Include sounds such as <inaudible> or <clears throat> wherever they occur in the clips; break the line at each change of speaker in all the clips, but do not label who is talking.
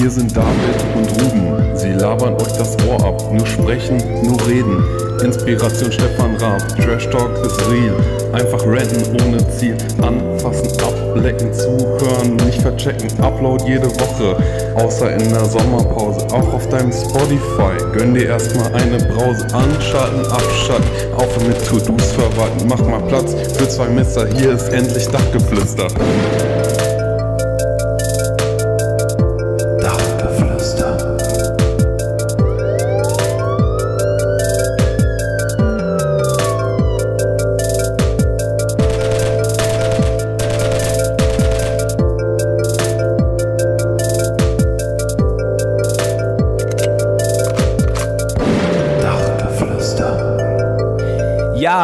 Hier sind David und Ruben. Sie labern euch das Ohr ab. Nur sprechen, nur reden. Inspiration Stefan Raab. Trash Talk ist real. Einfach ranten ohne Ziel. Anfassen, ablecken, zuhören, nicht verchecken. Upload jede Woche. Außer in der Sommerpause. Auch auf deinem Spotify. Gönn dir erstmal eine Brause. Anschalten, abschalten. Aufhören mit To-Dos verwalten. Mach mal Platz für zwei Messer. Hier ist endlich. Dachgeflüster.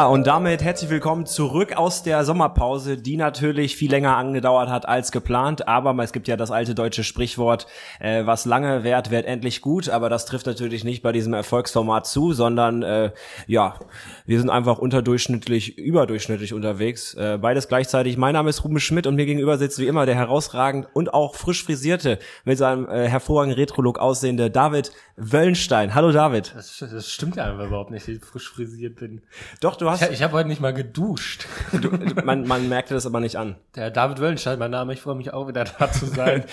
Ja, und damit herzlich willkommen zurück aus der Sommerpause, die natürlich viel länger angedauert hat als geplant. Aber es gibt ja das alte deutsche Sprichwort, äh, was lange währt, wird endlich gut. Aber das trifft natürlich nicht bei diesem Erfolgsformat zu, sondern äh, ja, wir sind einfach unterdurchschnittlich, überdurchschnittlich unterwegs. Äh, beides gleichzeitig. Mein Name ist Ruben Schmidt und mir gegenüber sitzt wie immer der herausragend und auch frisch frisierte, mit seinem äh, hervorragenden Retro-Look aussehende David Wöllenstein. Hallo David.
Das, das stimmt ja einfach überhaupt nicht, dass ich frisch frisiert bin.
Doch, du hast...
Ich, ich habe heute nicht mal geduscht. <laughs>
Du, man, man merkte das aber nicht an.
Der David Wöllenstein, mein Name, ich freue mich auch wieder da zu sein.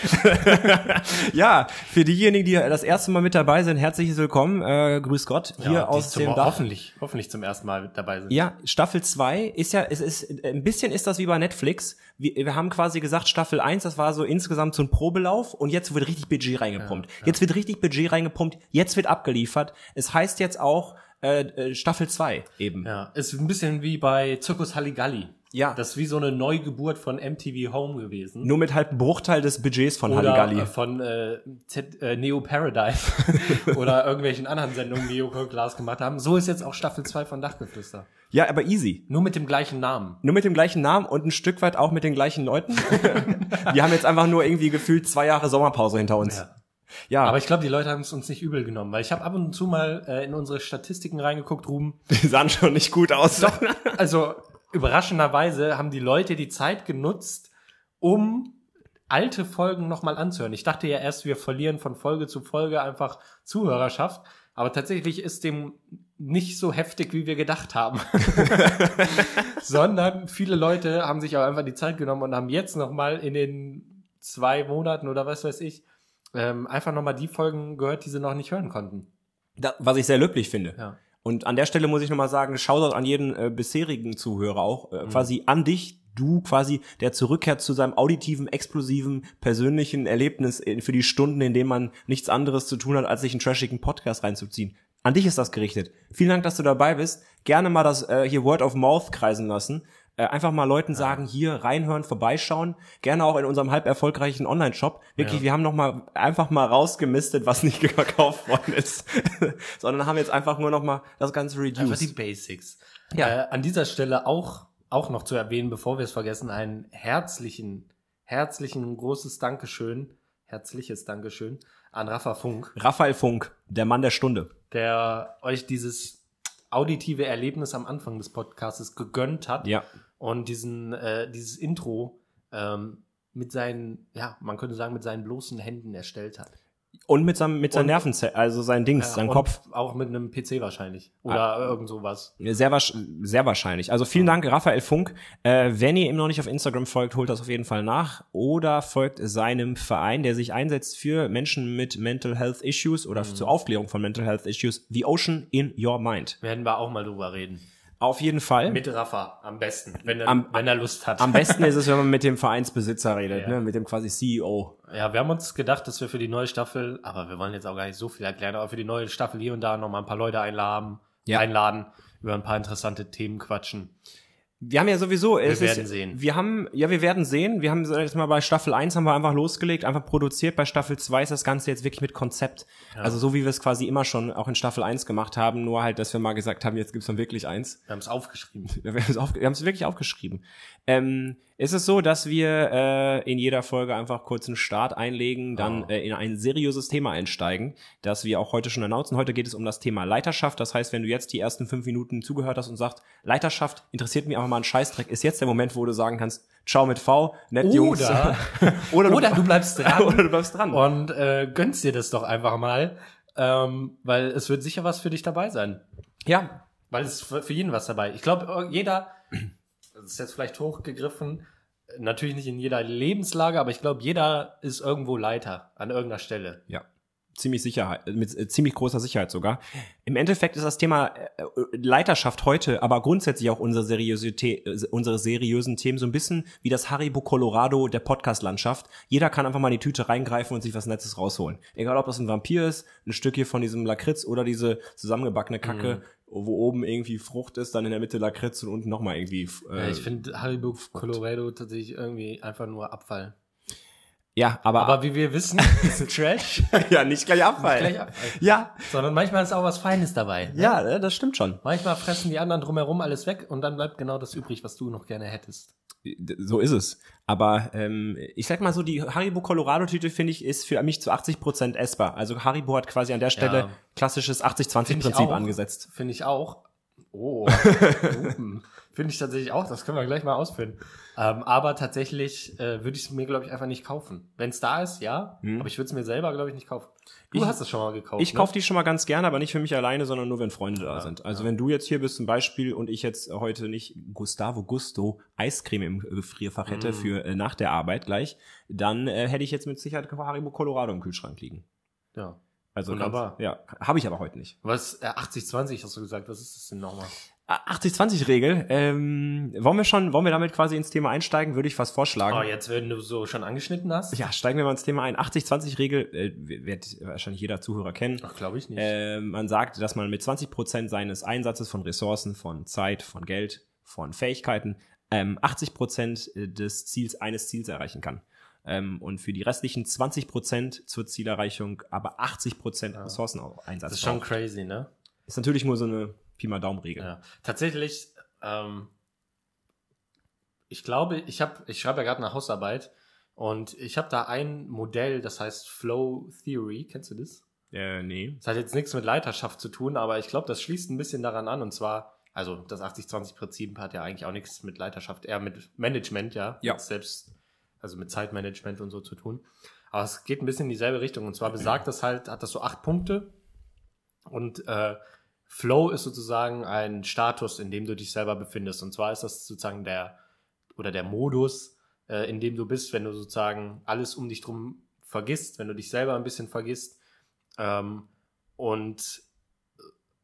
<laughs>
ja, für diejenigen, die das erste Mal mit dabei sind, herzliches Willkommen. Äh, grüß Gott hier
Ja,
aus dem Dach.
Hoffentlich, hoffentlich zum ersten Mal mit dabei sind.
Ja, Staffel 2 ist ja, es ist, ein bisschen ist das wie bei Netflix. Wir, wir haben quasi gesagt, Staffel 1, das war so insgesamt so ein Probelauf und jetzt wird richtig Budget reingepumpt. Jetzt wird richtig Budget reingepumpt, jetzt wird abgeliefert. Es heißt jetzt auch äh, äh, Staffel 2 eben.
Ja, ist ein bisschen wie bei Zirkus Halligalli.
Ja.
Das ist wie so eine Neugeburt von MTV Home gewesen.
Nur mit halt einem Bruchteil des Budgets von
Oder
Halligalli.
äh, von äh, Z, äh, Neo Paradise <laughs> oder irgendwelchen anderen Sendungen, die Joko Glas gemacht haben. So ist jetzt auch Staffel 2 von Dachgeflüster.
Ja, aber easy.
Nur mit dem gleichen Namen.
Nur mit dem gleichen Namen und ein Stück weit auch mit den gleichen Leuten. <laughs> Wir haben jetzt einfach nur irgendwie gefühlt zwei Jahre Sommerpause hinter uns.
Ja.
Ja,
Aber ich glaube, die Leute haben es uns nicht übel genommen, weil ich habe ab und zu mal äh, in unsere Statistiken reingeguckt, Ruben.
die sahen schon nicht gut aus.
Doch, also überraschenderweise haben die Leute die Zeit genutzt, um alte Folgen nochmal anzuhören. Ich dachte ja erst, wir verlieren von Folge zu Folge einfach Zuhörerschaft, aber tatsächlich ist dem nicht so heftig, wie wir gedacht haben. <laughs> Sondern viele Leute haben sich auch einfach die Zeit genommen und haben jetzt nochmal in den zwei Monaten oder was weiß ich, ähm, einfach nochmal die Folgen gehört, die sie noch nicht hören konnten.
Da, was ich sehr löblich finde.
Ja.
Und an der Stelle muss ich nochmal sagen, Shoutout an jeden äh, bisherigen Zuhörer auch,
Mhm.
äh, quasi an dich, du quasi, der zurückkehrt zu seinem auditiven, explosiven, persönlichen Erlebnis in- für die Stunden, in denen man nichts anderes zu tun hat, als sich einen trashigen Podcast reinzuziehen. An dich ist das gerichtet. Vielen Dank, dass du dabei bist. Gerne mal das äh, hier Word of Mouth kreisen lassen. Äh, einfach mal Leuten sagen, hier reinhören, vorbeischauen. Gerne auch in unserem halb erfolgreichen Online-Shop. Wirklich, wir haben noch mal einfach mal rausgemistet, was nicht <laughs> verkauft worden ist. <laughs> Sondern haben jetzt einfach nur noch mal das Ganze
Einfach die
reduced.
Basics.
Ja.
Äh, an dieser Stelle auch, auch noch zu erwähnen, bevor wir es vergessen, einen herzlichen, herzlichen großes Dankeschön, herzliches Dankeschön an Rafa Funk,
Raphael Funk, der Mann der Stunde.
der euch dieses auditive Erlebnis am Anfang des Podcasts gegönnt hat
Ja.
Und diesen, äh, dieses Intro ähm, mit seinen, ja, man könnte sagen, mit seinen bloßen Händen erstellt hat.
Und mit seinem, mit seinen
Und-
Nervenzellen, also sein Dings,
Ja,
sein
und
Kopf.
Auch mit einem PC wahrscheinlich. Oder irgend sowas.
Sehr, sehr wahrscheinlich. Also vielen Dank, Raphael Funk. Äh, wenn ihr ihm noch nicht auf Instagram folgt, holt das auf jeden Fall nach. Oder folgt seinem Verein, der sich einsetzt für Menschen mit Mental Health Issues oder zur Aufklärung von Mental Health Issues. The Ocean in Your Mind.
Werden wir auch mal drüber reden.
Auf jeden Fall.
Mit Rafa am besten, wenn er,
Am-
wenn er Lust hat.
Am besten ist es, <laughs> wenn man mit dem Vereinsbesitzer redet,
Ja.
ne? mit dem quasi CEO.
ja, wir haben uns gedacht, dass wir für die neue Staffel, aber wir wollen jetzt auch gar nicht so viel erklären, aber für die neue Staffel hier und da noch mal ein paar Leute einladen,
Ja.
einladen, über ein paar interessante Themen quatschen.
Wir haben ja sowieso. es
werden
ist,
sehen.
Wir haben, ja, wir werden sehen. Wir haben jetzt mal bei Staffel 1 haben wir einfach losgelegt, einfach produziert. Bei Staffel 2 ist das Ganze jetzt wirklich mit Konzept. Also so wie wir es quasi immer schon auch in Staffel 1 gemacht haben, nur halt, dass wir mal gesagt haben, jetzt gibt's dann wirklich eins.
Wir haben es aufgeschrieben. <laughs>
Wir haben es auf, wir wirklich aufgeschrieben. Ähm, ist es so, dass wir äh, in jeder Folge einfach kurz einen Start einlegen, dann
Oh.
äh, in ein seriöses Thema einsteigen, das wir auch heute schon announcen. Heute geht es um das Thema Leiterschaft. Das heißt, wenn du jetzt die ersten fünf Minuten zugehört hast und sagst, Leiterschaft interessiert mich einfach mal ein Scheißdreck, ist jetzt der Moment, wo du sagen kannst, ciao mit V, nett Jungs.
Oder, <laughs>
oder, du,
oder du bleibst dran <laughs>
oder du bleibst dran.
und äh, gönnst dir das doch einfach mal, ähm, weil es wird sicher was für dich dabei sein.
ja,
Weil es für, für jeden was dabei. Ich glaube, jeder, das ist jetzt vielleicht hochgegriffen, natürlich nicht in jeder Lebenslage, aber ich glaube, jeder ist irgendwo Leiter an irgendeiner Stelle.
Ja, ziemlich Sicherheit, mit äh, ziemlich großer Sicherheit sogar. Im Endeffekt ist das Thema äh, Leiterschaft heute, aber grundsätzlich auch unsere Seriosität, äh, unsere seriösen Themen so ein bisschen wie das Haribo Colorado der Podcast-Landschaft. Jeder kann einfach mal in die Tüte reingreifen und sich was Nettes rausholen. Egal, ob das ein Vampir ist, ein Stück hier von diesem Lakritz oder diese zusammengebackene Kacke, wo oben irgendwie Frucht ist, dann in der Mitte Lakritz und unten nochmal irgendwie.
Ja,
Äh,
ich finde Haribo Colorado tatsächlich irgendwie einfach nur Abfall.
Ja, aber,
Aber wie wir wissen, <laughs> ist Trash,
ja, nicht gleich Abfall.
gleich Abfall.
Ja,
sondern manchmal ist auch was Feines dabei.
ja, äh, das stimmt schon.
Manchmal fressen die anderen drumherum alles weg und dann bleibt genau das übrig, was du noch gerne hättest.
So ist es. Aber ähm, ich sag mal so, die Haribo Colorado-Tüte, finde ich, ist für mich zu 80% essbar. Also Haribo hat quasi an der Stelle
Ja.
klassisches
Finde ich
80-20-Prinzip
auch.
angesetzt.
Finde ich auch. Oh. <laughs> Finde ich tatsächlich auch. Das können wir gleich mal ausführen. Ähm, aber tatsächlich äh, würde ich es mir, glaube ich, einfach nicht kaufen. Wenn es da ist, ja.
Hm.
Aber ich würde es mir selber, glaube ich, nicht kaufen. Du
Ich-
hast es schon mal gekauft.
Ich
ne?
kaufe die schon mal ganz gerne, aber nicht für mich alleine, sondern nur, wenn Freunde da
Ja,
sind. Also
ja.
wenn du jetzt hier bist zum Beispiel und ich jetzt heute nicht Gustavo Gusto Eiscreme im Gefrierfach hätte
Mm.
für äh, nach der Arbeit gleich, dann äh, hätte ich jetzt mit Sicherheit Haribo Colorado im Kühlschrank liegen.
Ja.
Also
Wunderbar.
Ganz, ja, habe ich aber heute nicht.
Was, äh, 80-20 hast du gesagt. Was ist das denn nochmal?
80-20-Regel. Ähm, wollen wir schon, wollen wir damit quasi ins Thema einsteigen? Würde ich fast vorschlagen.
Oh, jetzt, wenn du so schon angeschnitten hast?
Ja, steigen wir mal ins Thema ein. 80-20-Regel äh, wird wahrscheinlich jeder Zuhörer kennen.
Ach, glaube ich nicht.
Äh, man sagt, dass man mit 20% seines Einsatzes von Ressourcen, von Zeit, von Geld, von Fähigkeiten ähm, 80% des Ziels eines Ziels erreichen kann. Ähm, und für die restlichen 20% zur Zielerreichung aber 80%
Ja.
Ressourceneinsatz.
das ist schon
braucht.
crazy, ne?
ist natürlich nur so eine Pi mal Daumen-Regel.
Ja. Tatsächlich, ähm, ich glaube, ich habe, ich schreibe ja gerade eine Hausarbeit und ich habe da ein Modell, das heißt Flow Theory. Kennst du das?
Äh, nee.
Das hat jetzt nichts mit Leiterschaft zu tun, aber ich glaube, das schließt ein bisschen daran an. Und zwar, also das 80-20-Prinzip hat ja eigentlich auch nichts mit Leiterschaft, eher mit Management, ja.
Ja.
Selbst, also mit Zeitmanagement und so zu tun. Aber es geht ein bisschen in dieselbe Richtung. Und zwar besagt das halt, hat das so acht Punkte. Und äh, Flow ist sozusagen ein Status, in dem du dich selber befindest. Und zwar ist das sozusagen der oder der Modus, äh, in dem du bist, wenn du sozusagen alles um dich drum vergisst, wenn du dich selber ein bisschen vergisst ähm, und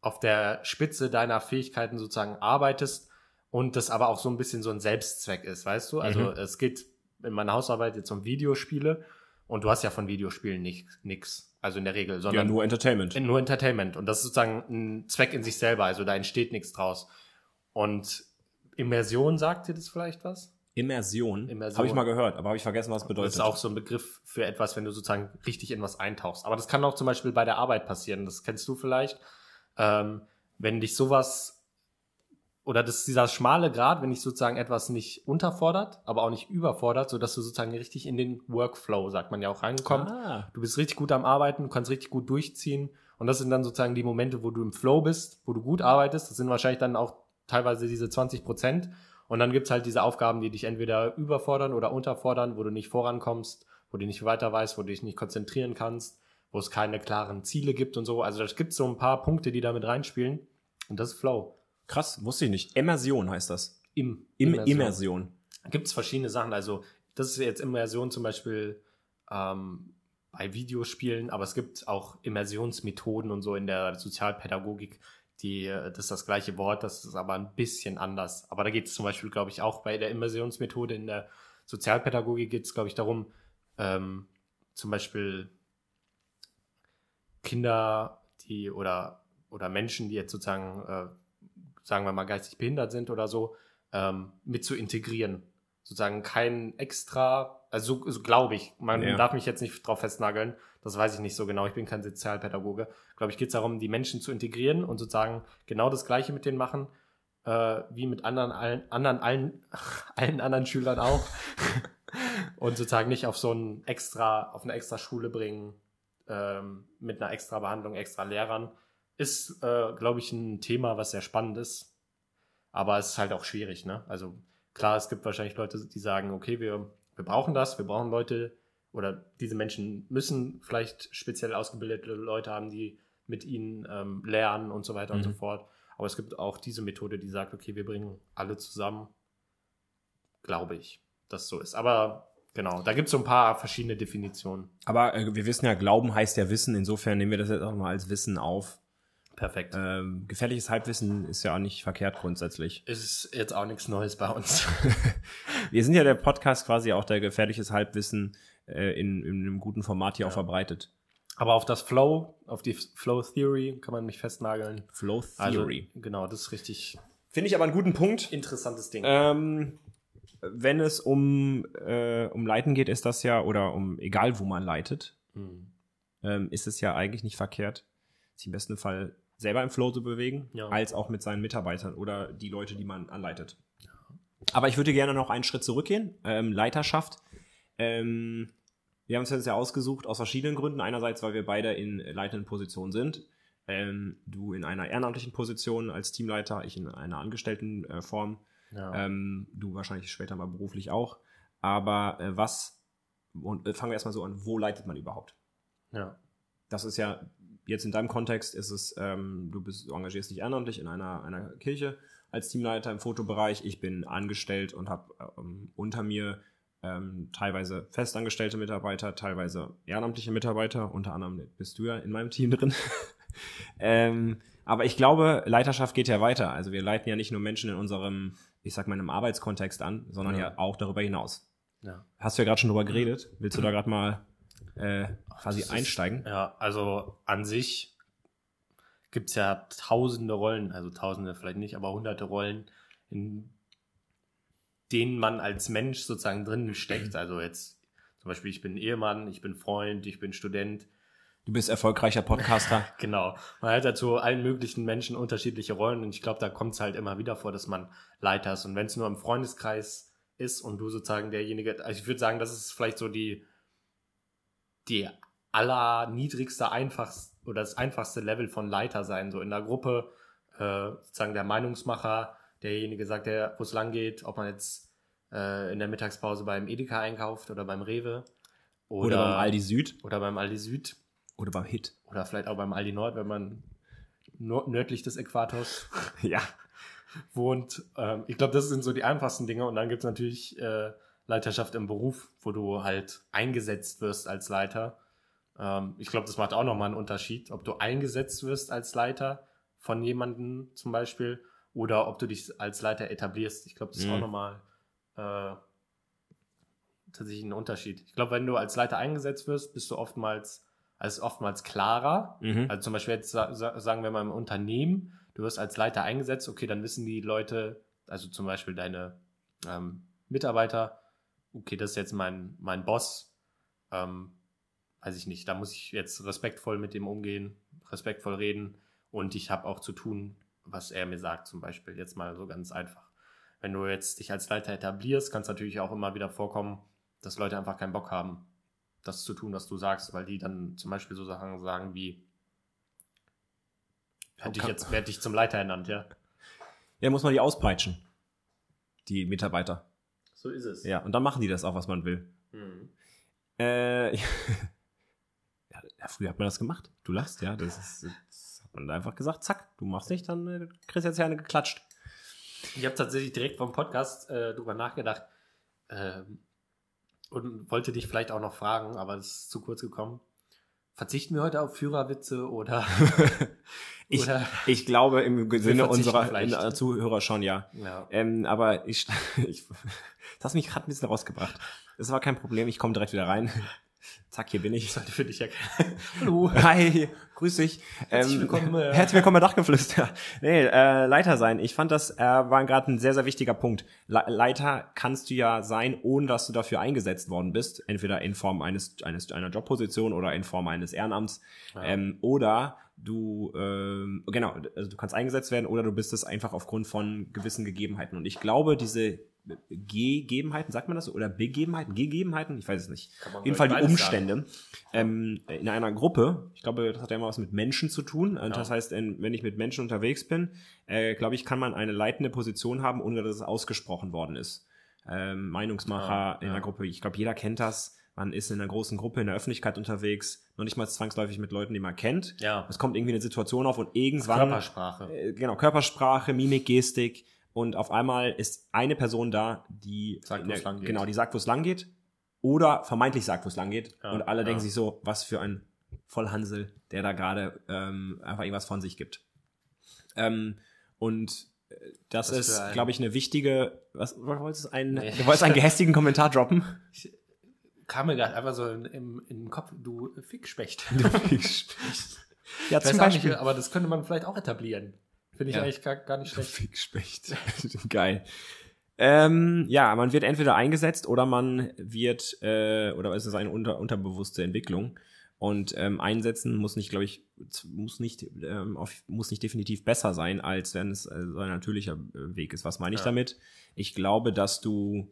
auf der Spitze deiner Fähigkeiten sozusagen arbeitest und das aber auch so ein bisschen so ein Selbstzweck ist, weißt du? Also
Mhm.
es geht in meiner Hausarbeit jetzt um Videospiele und du hast ja von Videospielen nicht nix, also in der Regel,
Ja,
sondern
nur Entertainment.
in- nur Entertainment. Und das ist sozusagen ein Zweck in sich selber, also da entsteht nichts draus. Und Immersion, sagt dir das vielleicht was?
Immersion.
Immersion.
Habe ich mal gehört, aber habe ich vergessen, was es
Das
bedeutet.
ist auch so ein Begriff für etwas, wenn du sozusagen richtig in was eintauchst. Aber das kann auch zum Beispiel bei der Arbeit passieren. Das kennst du vielleicht. Ähm, wenn dich sowas oder das ist dieser schmale Grad, wenn dich sozusagen etwas nicht unterfordert, aber auch nicht überfordert, sodass du sozusagen richtig in den Workflow, sagt man ja auch, reinkommst.
Ah.
Du bist richtig gut am Arbeiten, du kannst richtig gut durchziehen. Und das sind dann sozusagen die Momente, wo du im Flow bist, wo du gut arbeitest. Das sind wahrscheinlich dann auch teilweise diese 20 Prozent. Und dann gibt's halt diese Aufgaben, die dich entweder überfordern oder unterfordern, wo du nicht vorankommst, wo du nicht weiter weißt, wo du dich nicht konzentrieren kannst, wo es keine klaren Ziele gibt und so. Also es gibt so ein paar Punkte, die damit reinspielen. Und das ist Flow.
Krass, wusste ich nicht. Immersion heißt das.
Im,
Im
Immersion.
Immersion.
gibt es verschiedene Sachen. Also, das ist jetzt Immersion zum Beispiel ähm, bei Videospielen, aber es gibt auch Immersionsmethoden und so in der Sozialpädagogik. Die, äh, das ist das gleiche Wort, das ist aber ein bisschen anders. Aber da geht es zum Beispiel, glaube ich, auch bei der Immersionsmethode in der Sozialpädagogik geht es, glaube ich, darum, ähm, zum Beispiel Kinder, die oder, oder Menschen, die jetzt sozusagen, äh, sagen wir mal, geistig behindert sind oder so, ähm, mit zu integrieren. Sozusagen kein extra, also so, so glaube ich, man
Ja.
darf mich jetzt nicht drauf festnageln, das weiß ich nicht so genau, ich bin kein Sozialpädagoge. Glaube ich, geht es darum, die Menschen zu integrieren und sozusagen genau das Gleiche mit denen machen, äh, wie mit anderen, allen anderen, allen, <laughs> allen anderen Schülern auch. <laughs> und sozusagen nicht auf so ein extra, auf eine extra Schule bringen, ähm, mit einer extra Behandlung, extra Lehrern, ist, äh, glaube ich, ein Thema, was sehr spannend ist. Aber es ist halt auch schwierig, ne? Also klar, es gibt wahrscheinlich Leute, die sagen, okay, wir, wir brauchen das, wir brauchen Leute, oder diese Menschen müssen vielleicht speziell ausgebildete Leute haben, die mit ihnen ähm, lernen und so weiter und so
Mhm.
fort. Aber es gibt auch diese Methode, die sagt, okay, wir bringen alle zusammen. Glaube ich, dass so ist. Aber genau, da gibt es so ein paar verschiedene Definitionen.
Aber äh, wir wissen ja, Glauben heißt ja Wissen. Insofern nehmen wir das jetzt auch mal als Wissen auf.
Perfekt.
Ähm, gefährliches Halbwissen ist ja auch nicht verkehrt grundsätzlich.
Ist jetzt auch nichts Neues bei uns. <laughs>
Wir sind ja der Podcast quasi auch der gefährliches Halbwissen äh, in, in einem guten Format hier auch verbreitet.
Aber auf das Flow, auf die Flow Theory kann man mich festnageln.
Flow
Also,
Theory.
genau, das ist richtig
Finde ich aber einen guten Punkt.
interessantes Ding.
Ähm, wenn es um, äh, um Leiten geht, ist das ja, oder um egal wo man leitet,
Hm.
ähm, ist es ja eigentlich nicht verkehrt, sich im besten Fall selber im Flow zu bewegen,
Ja.
als auch mit seinen Mitarbeitern oder die Leute, die man anleitet. Aber ich würde gerne noch einen Schritt zurückgehen. Ähm, Leiterschaft. Ähm, wir haben uns das ja ausgesucht aus verschiedenen Gründen. Einerseits, weil wir beide in leitenden Positionen sind. Ähm, du in einer ehrenamtlichen Position als Teamleiter, ich in einer angestellten äh, Form.
Ja.
Ähm, du wahrscheinlich später mal beruflich auch. Aber äh, was, und äh, fangen wir erstmal so an, wo leitet man überhaupt?
ja.
Das ist ja, jetzt in deinem Kontext ist es, ähm, du, bist, engagierst dich ehrenamtlich in einer, einer Kirche als Teamleiter im Fotobereich. Ich bin angestellt und habe ähm, unter mir ähm, teilweise festangestellte Mitarbeiter, teilweise ehrenamtliche Mitarbeiter. Unter anderem bist du ja in meinem Team drin. <laughs> ähm, aber ich glaube, Leiterschaft geht ja weiter. Also wir leiten ja nicht nur Menschen in unserem, ich sag mal, im Arbeitskontext an, sondern ja,
Ja.
auch darüber hinaus.
ja.
Hast du ja gerade schon drüber geredet. Willst du <clears throat> da gerade mal äh, quasi
ist-
einsteigen?
Ja, also an sich gibt's ja tausende Rollen, also tausende vielleicht nicht, aber hunderte Rollen, in denen man als Mensch sozusagen drinnen steckt. Also jetzt zum Beispiel, ich bin Ehemann, ich bin Freund, ich bin Student.
Du bist erfolgreicher Podcaster. <laughs>
Genau. Man hat dazu allen möglichen Menschen unterschiedliche Rollen und ich glaube, da kommt es halt immer wieder vor, dass man Leiter ist. Und wenn es nur im Freundeskreis ist und du sozusagen derjenige, also ich würde sagen, das ist vielleicht so die, die allerniedrigste, einfachste oder das einfachste Level von Leiter sein. So in der Gruppe, äh, sozusagen der Meinungsmacher, derjenige sagt, der, wo es lang geht, ob man jetzt äh, in der Mittagspause beim Edeka einkauft oder beim Rewe.
Oder, beim Aldi Süd.
Oder beim Aldi Süd.
Oder beim Hit.
Oder vielleicht auch beim Aldi Nord, wenn man nördlich des Äquators <laughs>
Ja.
wohnt. Ähm, ich glaube, das sind so die einfachsten Dinge. Und dann gibt es natürlich äh, Leiterschaft im Beruf, wo du halt eingesetzt wirst als Leiter. Ähm, ich glaube, das macht auch nochmal einen Unterschied, ob du eingesetzt wirst als Leiter von jemandem zum Beispiel oder ob du dich als Leiter etablierst. Ich glaube, das ist
Mhm.
auch nochmal äh, tatsächlich ein Unterschied. Ich glaube, wenn du als Leiter eingesetzt wirst, bist du oftmals, also oftmals klarer.
Mhm.
Also zum Beispiel jetzt sa- sa- sagen wir mal im Unternehmen, du wirst als Leiter eingesetzt, okay, dann wissen die Leute, also zum Beispiel deine ähm, Mitarbeiter, okay, das ist jetzt mein, mein Boss, ähm, weiß ich nicht, da muss ich jetzt respektvoll mit dem umgehen, respektvoll reden und ich habe auch zu tun, was er mir sagt, zum Beispiel, jetzt mal so ganz einfach. Wenn du jetzt dich als Leiter etablierst, kann es natürlich auch immer wieder vorkommen, dass Leute einfach keinen Bock haben, das zu tun, was du sagst, weil die dann zum Beispiel so Sachen sagen wie, hätte ich jetzt, wer hätte ich zum Leiter ernannt, ja.
Ja, muss man die auspeitschen. Die Mitarbeiter.
So ist es.
Ja, und dann machen die das auch, was man will.
Mhm.
Äh, <laughs> ja, früher hat man das gemacht. Du lachst, ja. Das, ist, das hat man einfach gesagt, zack, du machst nicht, dann äh, kriegst du jetzt ja eine geklatscht.
Ich habe tatsächlich direkt vom Podcast äh, drüber nachgedacht ähm, und wollte dich vielleicht auch noch fragen, aber es ist zu kurz gekommen. Verzichten wir heute auf Führerwitze oder? <laughs> <laughs>
Ich,
Oder-
ich glaube, im Sinne unserer
vielleicht.
äh, Zuhörer schon, ja.
ja.
Ähm, aber ich, <laughs> ich das hast mich gerade ein bisschen rausgebracht. Das war kein Problem, ich komme direkt wieder rein. <laughs> Zack, hier bin ich.
sollte für dich erkennen. <laughs> Hallo.
Hi, grüß dich.
Herzlich willkommen, äh,
herzlich willkommen bei Dachgeflüster. Nee, äh, Leiter sein. Ich fand das äh, war gerade ein sehr, sehr wichtiger Punkt. Le Leiter kannst du ja sein, ohne dass du dafür eingesetzt worden bist. Entweder in Form eines, eines einer Jobposition oder in Form eines Ehrenamts. Ähm, oder du, ähm, genau, also du kannst eingesetzt werden oder du bist es einfach aufgrund von gewissen Gegebenheiten. Und ich glaube, diese Gegebenheiten, sagt man das so? Oder Begebenheiten? Gegebenheiten? Ich weiß es nicht. Auf jeden Fall die Umstände. Ähm, in einer Gruppe, ich glaube, das hat ja immer was mit Menschen zu tun. Und Das heißt, wenn ich mit Menschen unterwegs bin, äh, glaube ich, kann man eine leitende Position haben, ohne dass es ausgesprochen worden ist. Ähm, Meinungsmacher
Ja,
in einer
ja.
Gruppe. Ich glaube, jeder kennt das. Man ist in einer großen Gruppe in der Öffentlichkeit unterwegs, noch nicht mal zwangsläufig mit Leuten, die man kennt.
Ja.
Es kommt irgendwie eine Situation auf und irgendwann
Körpersprache.
äh, genau, Körpersprache, Mimik, Gestik und auf einmal ist eine Person da, die
Sagt, wo es lang geht.
Genau, die sagt, wo es lang geht oder vermeintlich sagt, wo es lang geht
Ja,
und alle
ja.
denken sich so, was für ein Vollhansel, der da gerade ähm, einfach irgendwas von sich gibt. Ähm, und äh, das
Was
ist,
ein-
glaube ich, eine wichtige. Was du wolltest du einen?
Nee.
Du wolltest einen gehässigen Kommentar droppen?
Kam mir gerade einfach so in, im, in den Kopf, du Fickspecht. <laughs>
ja,
weiß auch nicht, aber das könnte man vielleicht auch etablieren. Finde ich
Ja.
eigentlich gar, gar nicht schlecht.
Fickspecht. <laughs> Geil. Ähm, ja, man wird entweder eingesetzt oder man wird, äh, oder es ist eine unter, unterbewusste Entwicklung. Und ähm, einsetzen muss nicht, glaube ich, muss nicht, ähm, auf, muss nicht definitiv besser sein, als wenn es äh, so ein natürlicher äh, Weg ist. Was meine ich
Ja.
damit? Ich glaube, dass du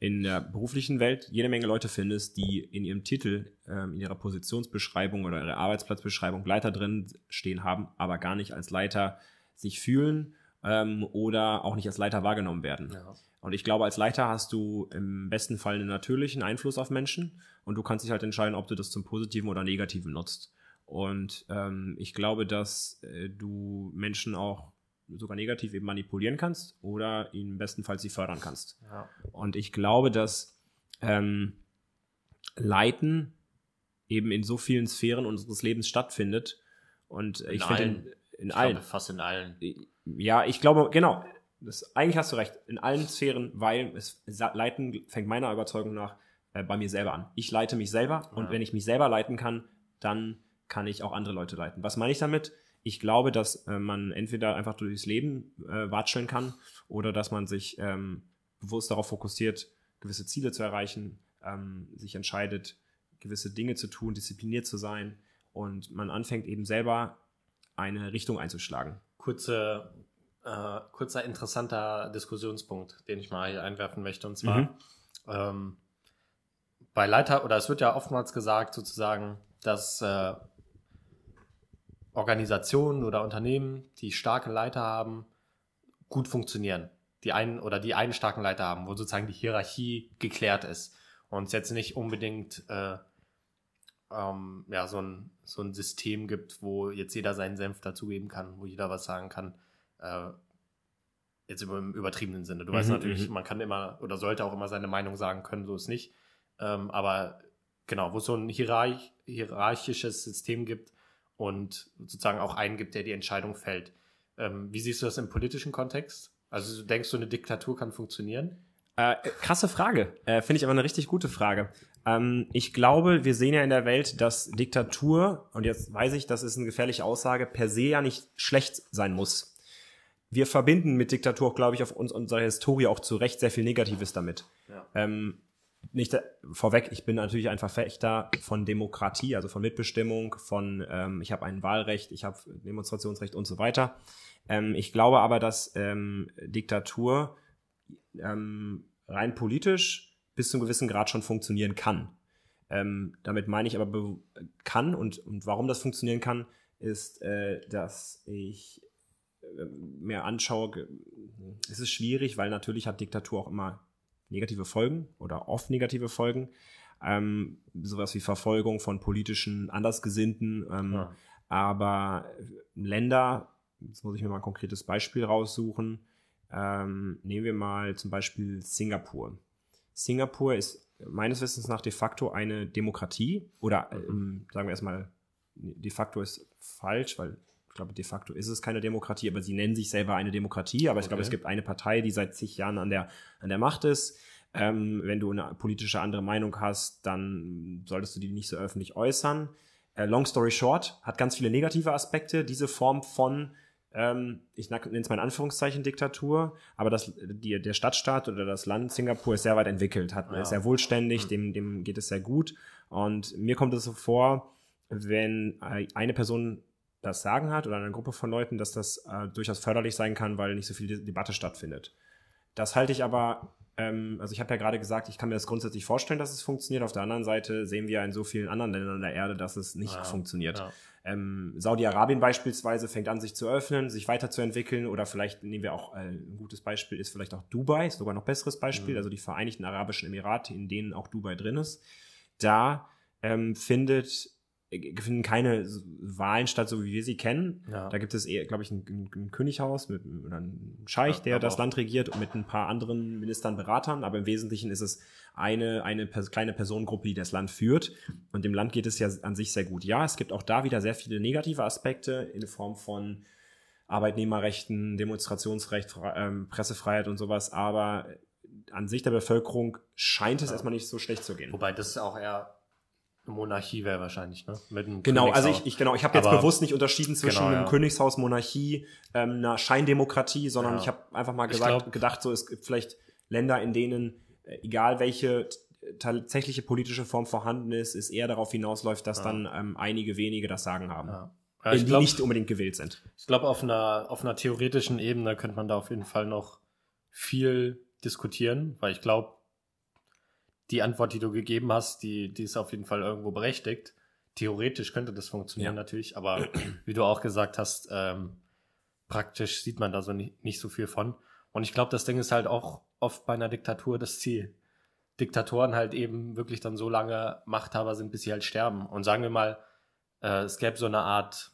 in der beruflichen Welt jede Menge Leute findest, die in ihrem Titel, ähm, in ihrer Positionsbeschreibung oder ihrer Arbeitsplatzbeschreibung Leiter drin stehen haben, aber gar nicht als Leiter sich fühlen ähm, oder auch nicht als Leiter wahrgenommen werden.
Ja.
Und ich glaube, als Leiter hast du im besten Fall einen natürlichen Einfluss auf Menschen und du kannst dich halt entscheiden, ob du das zum Positiven oder Negativen nutzt. Und ähm, ich glaube, dass äh, du Menschen auch sogar negativ eben manipulieren kannst oder ihnen bestenfalls sie fördern kannst.
Ja.
Und ich glaube, dass ähm, Leiten eben in so vielen Sphären unseres Lebens stattfindet. Und
In
ich finde,
allen.
in
Ich
allen.
glaube, fast in allen.
Ja, ich glaube, genau. Das, eigentlich hast du recht. In allen Sphären, weil es Leiten fängt meiner Überzeugung nach äh, bei mir selber an. Ich leite mich selber und
Ja.
wenn ich mich selber leiten kann, dann kann ich auch andere Leute leiten. Was meine ich damit? Ich glaube, dass äh, man entweder einfach durchs Leben äh, watscheln kann oder dass man sich ähm, bewusst darauf fokussiert, gewisse Ziele zu erreichen, ähm, sich entscheidet, gewisse Dinge zu tun, diszipliniert zu sein und man anfängt eben selber eine Richtung einzuschlagen.
Kurze, äh, kurzer interessanter Diskussionspunkt, den ich mal hier einwerfen möchte. Und zwar
Mhm.
ähm, bei Leiter, oder es wird ja oftmals gesagt, sozusagen, dass äh, Organisationen oder Unternehmen, die starke Leiter haben, gut funktionieren. Die einen oder die einen starken Leiter haben, wo sozusagen die Hierarchie geklärt ist und es jetzt nicht unbedingt äh, ähm, ja, so, ein, so ein System gibt, wo jetzt jeder seinen Senf dazugeben kann, wo jeder was sagen kann. Äh, jetzt im übertriebenen Sinne. Du weißt
Mhm,
natürlich,
mhm.
man kann immer oder sollte auch immer seine Meinung sagen können, so ist nicht. Ähm, aber genau, wo es so ein hierarch hierarchisches System gibt und sozusagen auch einen gibt, der die Entscheidung fällt. Ähm, wie siehst du das im politischen Kontext? Also du denkst, so eine Diktatur kann funktionieren?
Äh, krasse Frage. Äh, Finde ich aber eine richtig gute Frage. Ähm, ich glaube, wir sehen ja in der Welt, dass Diktatur, und jetzt weiß ich, das ist eine gefährliche Aussage, per se ja nicht schlecht sein muss. Wir verbinden mit Diktatur, auch, glaube ich, auf uns, unserer Historie auch zu Recht sehr viel Negatives damit.
Ja.
Ähm, nicht vorweg, ich bin natürlich ein Verfechter von Demokratie, also von Mitbestimmung, von ähm, ich habe ein Wahlrecht, ich habe Demonstrationsrecht und so weiter. Ähm, ich glaube aber, dass ähm, Diktatur ähm, rein politisch bis zu einem gewissen Grad schon funktionieren kann. Ähm, damit meine ich aber be- kann und, und warum das funktionieren kann, ist, äh, dass ich äh, mir anschaue, es ist schwierig, weil natürlich hat Diktatur auch immer negative Folgen oder oft negative Folgen. Ähm, sowas wie Verfolgung von politischen Andersgesinnten. Ähm,
Ja.
Aber Länder, jetzt muss ich mir mal ein konkretes Beispiel raussuchen. Ähm, nehmen wir mal zum Beispiel Singapur. Singapur ist meines Wissens nach de facto eine Demokratie oder ähm, sagen wir erstmal, de facto ist falsch, weil ich glaube, de facto ist es keine Demokratie, aber sie nennen sich selber eine Demokratie. Aber ich glaube,
Okay.
es gibt eine Partei, die seit zig Jahren an der, an der Macht ist. Ähm, wenn du eine politische andere Meinung hast, dann solltest du die nicht so öffentlich äußern. Äh, long story short, hat ganz viele negative Aspekte. Diese Form von, ähm, ich nenne es mal in Anführungszeichen Diktatur, aber das, die, der Stadtstaat oder das Land Singapur ist sehr weit entwickelt, hat,
Ja.
ist sehr wohlständig, dem, dem geht es sehr gut. Und mir kommt es so vor, wenn äh, eine Person das Sagen hat oder eine Gruppe von Leuten, dass das äh, durchaus förderlich sein kann, weil nicht so viel De Debatte stattfindet. Das halte ich aber, ähm, also ich habe ja gerade gesagt, ich kann mir das grundsätzlich vorstellen, dass es funktioniert. Auf der anderen Seite sehen wir in so vielen anderen Ländern der Erde, dass es nicht
Ja,
funktioniert.
ja.
Ähm, Saudi-Arabien beispielsweise fängt an, sich zu öffnen, sich weiterzuentwickeln oder vielleicht nehmen wir auch, äh, ein gutes Beispiel ist vielleicht auch Dubai, ist sogar noch besseres Beispiel,
Mhm.
also die Vereinigten Arabischen Emirate, in denen auch Dubai drin ist. Da ähm, findet finden keine Wahlen statt, so wie wir sie kennen.
Ja.
Da gibt es eher, glaube ich, ein, ein, Könighaus mit oder ein Scheich,
Ja,
der das
auch-
Land regiert und mit ein paar anderen Ministern, Beratern, aber im Wesentlichen ist es eine, eine kleine Personengruppe, die das Land führt. Und dem Land geht es ja an sich sehr gut. Ja, es gibt auch da wieder sehr viele negative Aspekte in Form von Arbeitnehmerrechten, Demonstrationsrecht, ähm, Pressefreiheit und sowas, aber an sich der Bevölkerung scheint es
Ja.
erstmal nicht so schlecht zu gehen.
Wobei das auch eher Monarchie wäre wahrscheinlich, ne? Mit einem
Genau, also ich, ich genau, ich habe jetzt
Aber-
bewusst nicht unterschieden zwischen
Genau,
einem
ja.
Königshaus, Monarchie, ähm, einer Scheindemokratie, sondern
Ja.
ich habe einfach mal gesagt,
glaub-
gedacht, so es gibt vielleicht Länder, in denen äh, egal welche tatsächliche politische Form vorhanden ist, es eher darauf hinausläuft, dass
Ja.
dann ähm, einige wenige das Sagen haben,
Ja. Ja,
die
glaube,
nicht unbedingt gewählt sind.
ich glaub, auf einer, auf einer theoretischen Ebene könnte man da auf jeden Fall noch viel diskutieren, weil ich glaube, die Antwort, die du gegeben hast, die, die ist auf jeden Fall irgendwo berechtigt. Theoretisch könnte das funktionieren
Ja.
natürlich, aber <clears throat> wie du auch gesagt hast, ähm, praktisch sieht man da so nicht, nicht so viel von. Und ich glaube, das Ding ist halt auch oft bei einer Diktatur das Ziel. Diktatoren halt eben wirklich dann so lange Machthaber sind, bis sie halt sterben. Und sagen wir mal, äh, es gäbe so eine Art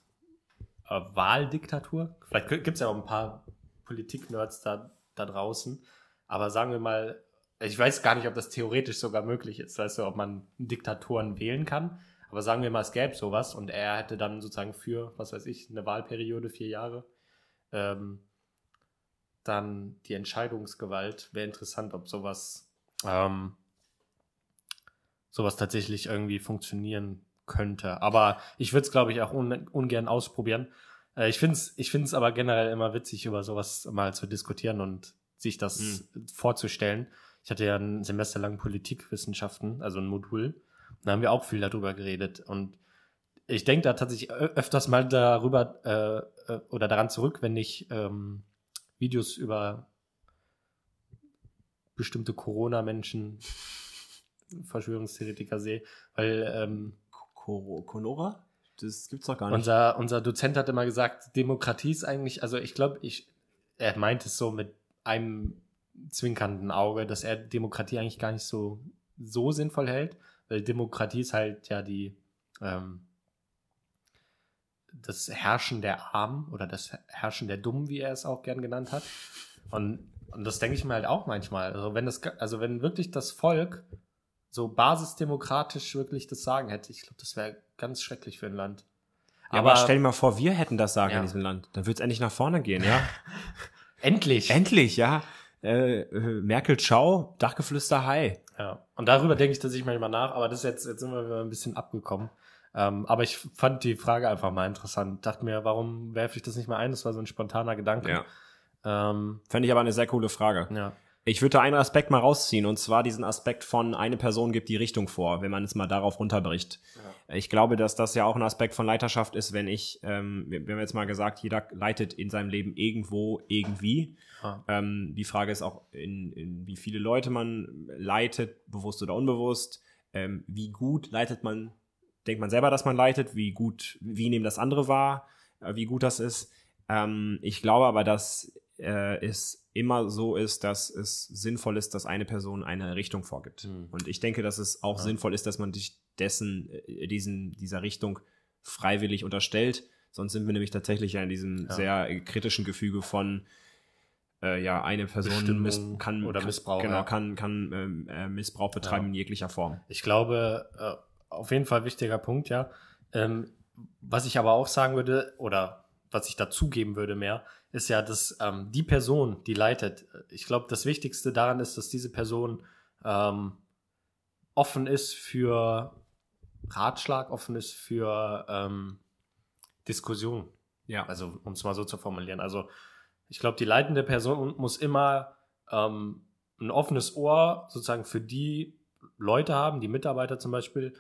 äh, Wahldiktatur. Vielleicht gibt es ja auch ein paar Politik-Nerds da, da draußen. Aber sagen wir mal, ich weiß gar nicht, ob das theoretisch sogar möglich ist, weißt du, ob man Diktatoren wählen kann. Aber sagen wir mal, es gäbe sowas und er hätte dann sozusagen für, was weiß ich, eine Wahlperiode, vier Jahre, ähm, dann die Entscheidungsgewalt. Wäre interessant, ob sowas, ähm, sowas tatsächlich irgendwie funktionieren könnte. Aber ich würde es, glaube ich, auch un ungern ausprobieren. Äh, ich finde es ich find's aber generell immer witzig, über sowas mal zu diskutieren und sich das vorzustellen. Ich hatte ja ein Semester lang Politikwissenschaften, also ein Modul. Da haben wir auch viel darüber geredet. Und ich denke da tatsächlich öfters mal darüber äh, äh, oder daran zurück, wenn ich ähm, Videos über bestimmte Corona-Menschen, Verschwörungstheoretiker sehe, weil ähm,
Conora? Das gibt's doch gar nicht.
unser, unser Dozent hat immer gesagt, Demokratie ist eigentlich, also ich glaube, ich, er meint es so mit einem zwinkernden Auge, dass er Demokratie eigentlich gar nicht so, so sinnvoll hält, weil Demokratie ist halt ja die, ähm, das Herrschen der Armen oder das Herrschen der Dummen, wie er es auch gern genannt hat. Und, und das denke ich mir halt auch manchmal. Also wenn das, also wenn wirklich das Volk so basisdemokratisch wirklich das Sagen hätte, ich glaube, das wäre ganz schrecklich für ein Land.
Ja, aber, stell dir mal vor, wir hätten das Sagen
Ja.
in diesem Land. Dann wird's endlich nach vorne gehen, ja? <laughs>
endlich.
endlich, ja. Äh, äh, Merkel, ciao, Dachgeflüster, hi.
Ja, und darüber denke ich tatsächlich manchmal nach, aber das ist jetzt, jetzt sind wir wieder ein bisschen abgekommen. Ähm, aber ich fand die Frage einfach mal interessant. Dachte mir, warum werfe ich das nicht mal ein? Das war so ein spontaner Gedanke. Ähm,
Fände ich aber eine sehr coole Frage.
ja.
Ich würde da einen Aspekt mal rausziehen, und zwar diesen Aspekt von eine Person gibt die Richtung vor, wenn man es mal darauf runterbricht. Ich glaube, dass das ja auch ein Aspekt von Leiterschaft ist, wenn ich, ähm, wir, wir haben jetzt mal gesagt, jeder leitet in seinem Leben irgendwo, irgendwie.
Ja.
Ähm, die Frage ist auch, in, in wie viele Leute man leitet, bewusst oder unbewusst. Ähm, wie gut leitet man, denkt man selber, dass man leitet, wie gut, wie nehmen das andere wahr, äh, wie gut das ist. Ähm, ich glaube aber, dass äh, es immer so ist, dass es sinnvoll ist, dass eine Person eine Richtung vorgibt.
Hm.
Und ich denke, dass es auch
Ja.
sinnvoll ist, dass man sich dessen, äh, diesen, dieser Richtung freiwillig unterstellt. Sonst sind wir nämlich tatsächlich ja in diesem
Ja.
sehr äh, kritischen Gefüge von äh, ja, eine Person miss kann
oder
kann,
Missbrauch,
Genau,
ja.
kann, kann ähm, äh, Missbrauch betreiben in jeglicher Form.
Ich glaube, äh, auf jeden Fall wichtiger Punkt, ja. Ähm, was ich aber auch sagen würde, oder was ich dazugeben würde mehr, ist ja, dass ähm, die Person, die leitet, ich glaube, das Wichtigste daran ist, dass diese Person ähm, offen ist für Ratschlag, offen ist für ähm, Diskussion.
Ja.
Also, um es mal so zu formulieren. Also, ich glaube, die leitende Person muss immer ähm, ein offenes Ohr sozusagen für die Leute haben, die Mitarbeiter zum Beispiel,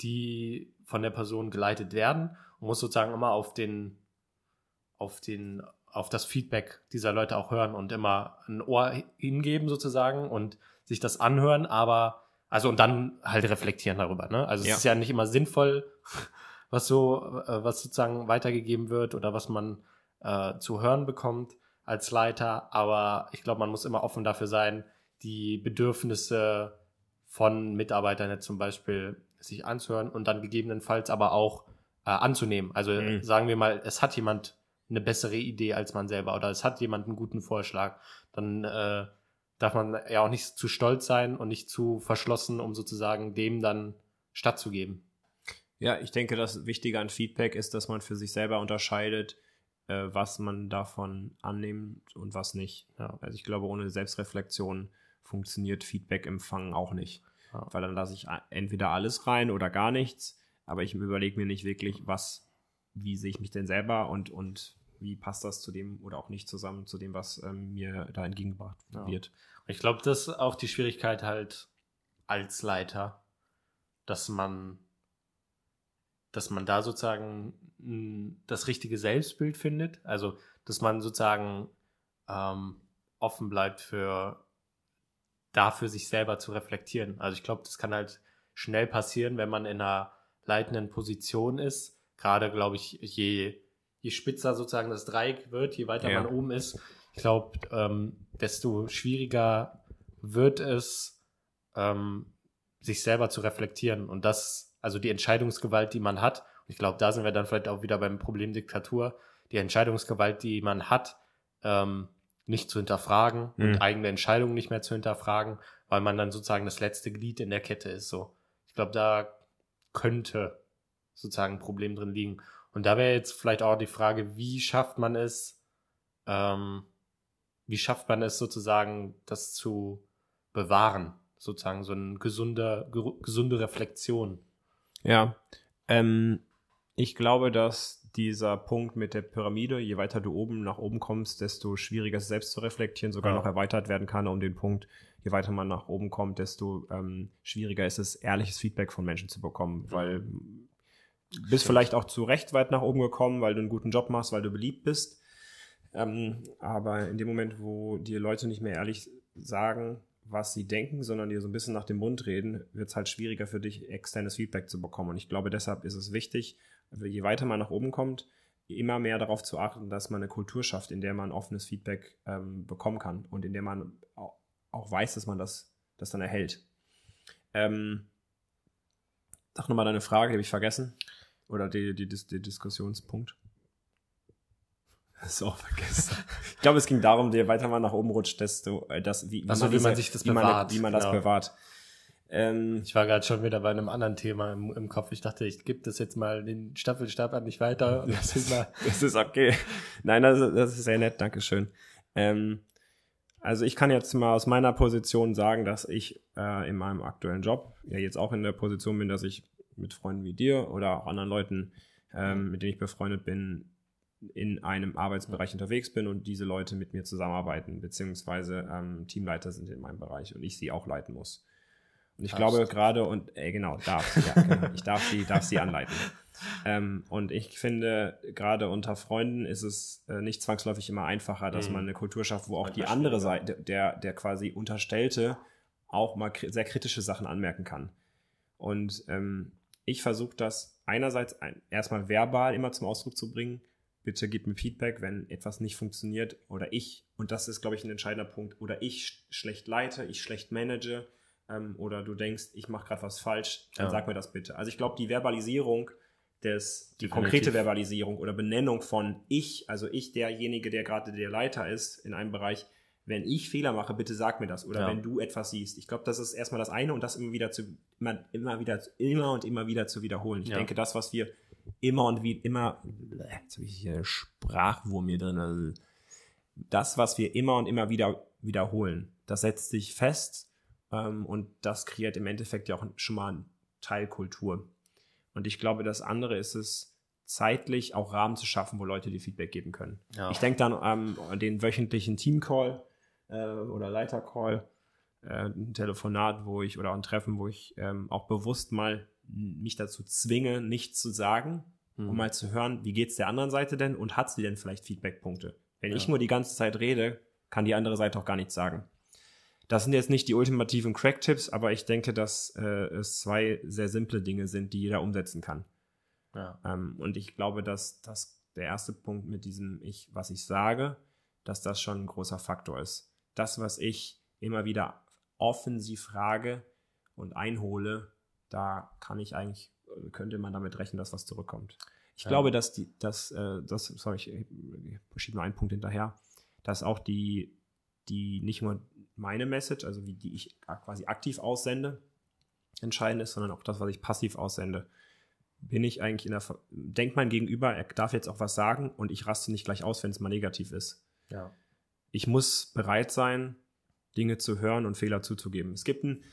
die von der Person geleitet werden und muss sozusagen immer auf den, auf den, auf das Feedback dieser Leute auch hören und immer ein Ohr hingeben sozusagen und sich das anhören, aber also und dann halt reflektieren darüber. Ne? Also
Ja.
es ist ja nicht immer sinnvoll, <laughs> was so, äh, was sozusagen weitergegeben wird oder was man äh, zu hören bekommt als Leiter. Aber ich glaube, man muss immer offen dafür sein, die Bedürfnisse von Mitarbeitern jetzt zum Beispiel sich anzuhören und dann gegebenenfalls aber auch äh, anzunehmen. Also
Mhm.
sagen wir mal, es hat jemand eine bessere Idee als man selber oder es hat jemand einen guten Vorschlag, dann äh, darf man ja auch nicht zu stolz sein und nicht zu verschlossen, um sozusagen dem dann stattzugeben.
Ja, ich denke, das Wichtige an Feedback ist, dass man für sich selber unterscheidet, äh, was man davon annimmt und was nicht.
Ja.
Also ich glaube, ohne Selbstreflexion funktioniert Feedback-Empfangen auch nicht.
Ja.
Weil dann lasse ich entweder alles rein oder gar nichts, aber ich überlege mir nicht wirklich, was, wie sehe ich mich denn selber und, und wie passt das zu dem oder auch nicht zusammen zu dem, was ähm, mir da entgegengebracht
Ja.
wird.
Ich glaube, das ist auch die Schwierigkeit halt als Leiter, dass man, dass man da sozusagen das richtige Selbstbild findet. Also, dass man sozusagen ähm, offen bleibt für dafür sich selber zu reflektieren. Also ich glaube, das kann halt schnell passieren, wenn man in einer leitenden Position ist. Gerade, glaube ich, je, je spitzer sozusagen das Dreieck wird, je weiter
Ja.
man oben ist, ich glaube, ähm, desto schwieriger wird es, ähm, sich selber zu reflektieren. Und das, also die Entscheidungsgewalt, die man hat, und ich glaube, da sind wir dann vielleicht auch wieder beim Problem Diktatur, die Entscheidungsgewalt, die man hat, ähm, nicht zu hinterfragen
Mhm.
und eigene Entscheidungen nicht mehr zu hinterfragen, weil man dann sozusagen das letzte Glied in der Kette ist. So, ich glaube, da könnte sozusagen ein Problem drin liegen. Und da wäre jetzt vielleicht auch die Frage, wie schafft man es, ähm, wie schafft man es sozusagen, das zu bewahren? Sozusagen so eine gesunde, gesunde Reflexion.
Ja, ähm, ich glaube, dass dieser Punkt mit der Pyramide, je weiter du oben nach oben kommst, desto schwieriger ist es selbst zu reflektieren, sogar
Ja.
noch erweitert werden kann um den Punkt, je weiter man nach oben kommt, desto ähm, schwieriger ist es, ehrliches Feedback von Menschen zu bekommen, weil du bist vielleicht auch zu Recht weit nach oben gekommen, weil du einen guten Job machst, weil du beliebt bist. Ähm, aber in dem Moment, wo dir Leute nicht mehr ehrlich sagen, was sie denken, sondern dir so ein bisschen nach dem Mund reden, wird es halt schwieriger für dich, externes Feedback zu bekommen. Und ich glaube, deshalb ist es wichtig, je weiter man nach oben kommt, immer mehr darauf zu achten, dass man eine Kultur schafft, in der man offenes Feedback ähm, bekommen kann und in der man auch, auch weiß, dass man das, das dann erhält. Ähm, sag nochmal deine Frage, die habe ich vergessen. Oder die, die, die, die Diskussionspunkt. <laughs> Das ist auch vergessen. <laughs> ich glaube, es ging darum, je weiter man nach oben rutscht, desto, äh, das, wie,
Ach so, wie
diese-
man sich das
wie man,
bewahrt,
wie man das
genau.
bewahrt. Ähm,
Ich war gerade schon wieder bei einem anderen Thema im, im Kopf. Ich dachte, ich gebe das jetzt mal den Staffelstab an nicht weiter. Und das <laughs> ist mal,
Das ist okay. Nein, das, ist- das ist sehr nett, Dankeschön. Ähm, also ich kann jetzt mal aus meiner Position sagen, dass ich äh, in meinem aktuellen Job ja jetzt auch in der Position bin, dass ich mit Freunden wie dir oder auch anderen Leuten, ähm, mit denen ich befreundet bin, in einem Arbeitsbereich unterwegs bin und diese Leute mit mir zusammenarbeiten, beziehungsweise ähm, Teamleiter sind in meinem Bereich und ich sie auch leiten muss. Und ich
Darfst.
glaube gerade und äh, genau, darf, ja, genau, ich darf sie, darf sie anleiten. <laughs> Ähm, und ich finde, gerade unter Freunden ist es äh, nicht zwangsläufig immer einfacher, dass
Mhm.
man eine Kultur schafft, wo auch die andere. Seite, der, der quasi Unterstellte, auch mal kri sehr kritische Sachen anmerken kann. Und ähm, ich versuche das einerseits ein, erstmal verbal immer zum Ausdruck zu bringen. Bitte gib mir Feedback, wenn etwas nicht funktioniert oder ich, und das ist, glaube ich, ein entscheidender Punkt, oder ich sch schlecht leite, ich schlecht manage, ähm, oder du denkst, ich mache gerade was falsch, dann
Ja.
sag mir das bitte. Also ich glaube, die Verbalisierung des, die
Definitiv.
konkrete Verbalisierung oder Benennung von ich, also ich derjenige, der gerade der Leiter ist in einem Bereich, wenn ich Fehler mache, bitte sag mir das. Oder
Ja.
wenn du etwas siehst. Ich glaube, das ist erstmal das eine und das immer wieder zu, immer, immer wieder, immer und immer wieder zu wiederholen. Ich
Ja.
denke, das, was wir immer und wie immer, jetzt habe ich hier einen Sprachwurm hier drin, also das, was wir immer und immer wieder wiederholen, das setzt sich fest Ähm, und das kreiert im Endeffekt ja auch schon mal eine Teilkultur. Und ich glaube, das andere ist es, zeitlich auch Rahmen zu schaffen, wo Leute dir Feedback geben können.
Ja.
Ich denke dann ähm, an den wöchentlichen Team-Call äh, oder Leiter-Call, äh, ein Telefonat, wo ich oder ein Treffen, wo ich ähm, auch bewusst mal mich dazu zwinge, nichts zu sagen,
Mhm.
um mal zu hören, wie geht's der anderen Seite denn und hat sie denn vielleicht Feedbackpunkte? Wenn ich
Ja.
nur die ganze Zeit rede, kann die andere Seite auch gar nichts sagen. Das sind jetzt nicht die ultimativen Crack-Tipps, aber ich denke, dass äh, es zwei sehr simple Dinge sind, die jeder umsetzen kann.
Ja.
Ähm, und ich glaube, dass das der erste Punkt mit diesem ich, was ich sage, dass das schon ein großer Faktor ist. Das, was ich immer wieder offensiv frage und einhole, da kann ich eigentlich, könnte man damit rechnen, dass was zurückkommt. Ich
Ja.
glaube, dass die, dass, äh, das, sorry, ich äh, schiebe nur einen Punkt hinterher, dass auch die, die nicht nur meine Message, also wie die ich quasi aktiv aussende, entscheidend ist, sondern auch das, was ich passiv aussende bin ich eigentlich in der, denkt mein Gegenüber, er darf jetzt auch was sagen und ich raste nicht gleich aus, wenn es mal negativ ist.
Ja.
Ich muss bereit sein, Dinge zu hören und Fehler zuzugeben. Es gibt ein,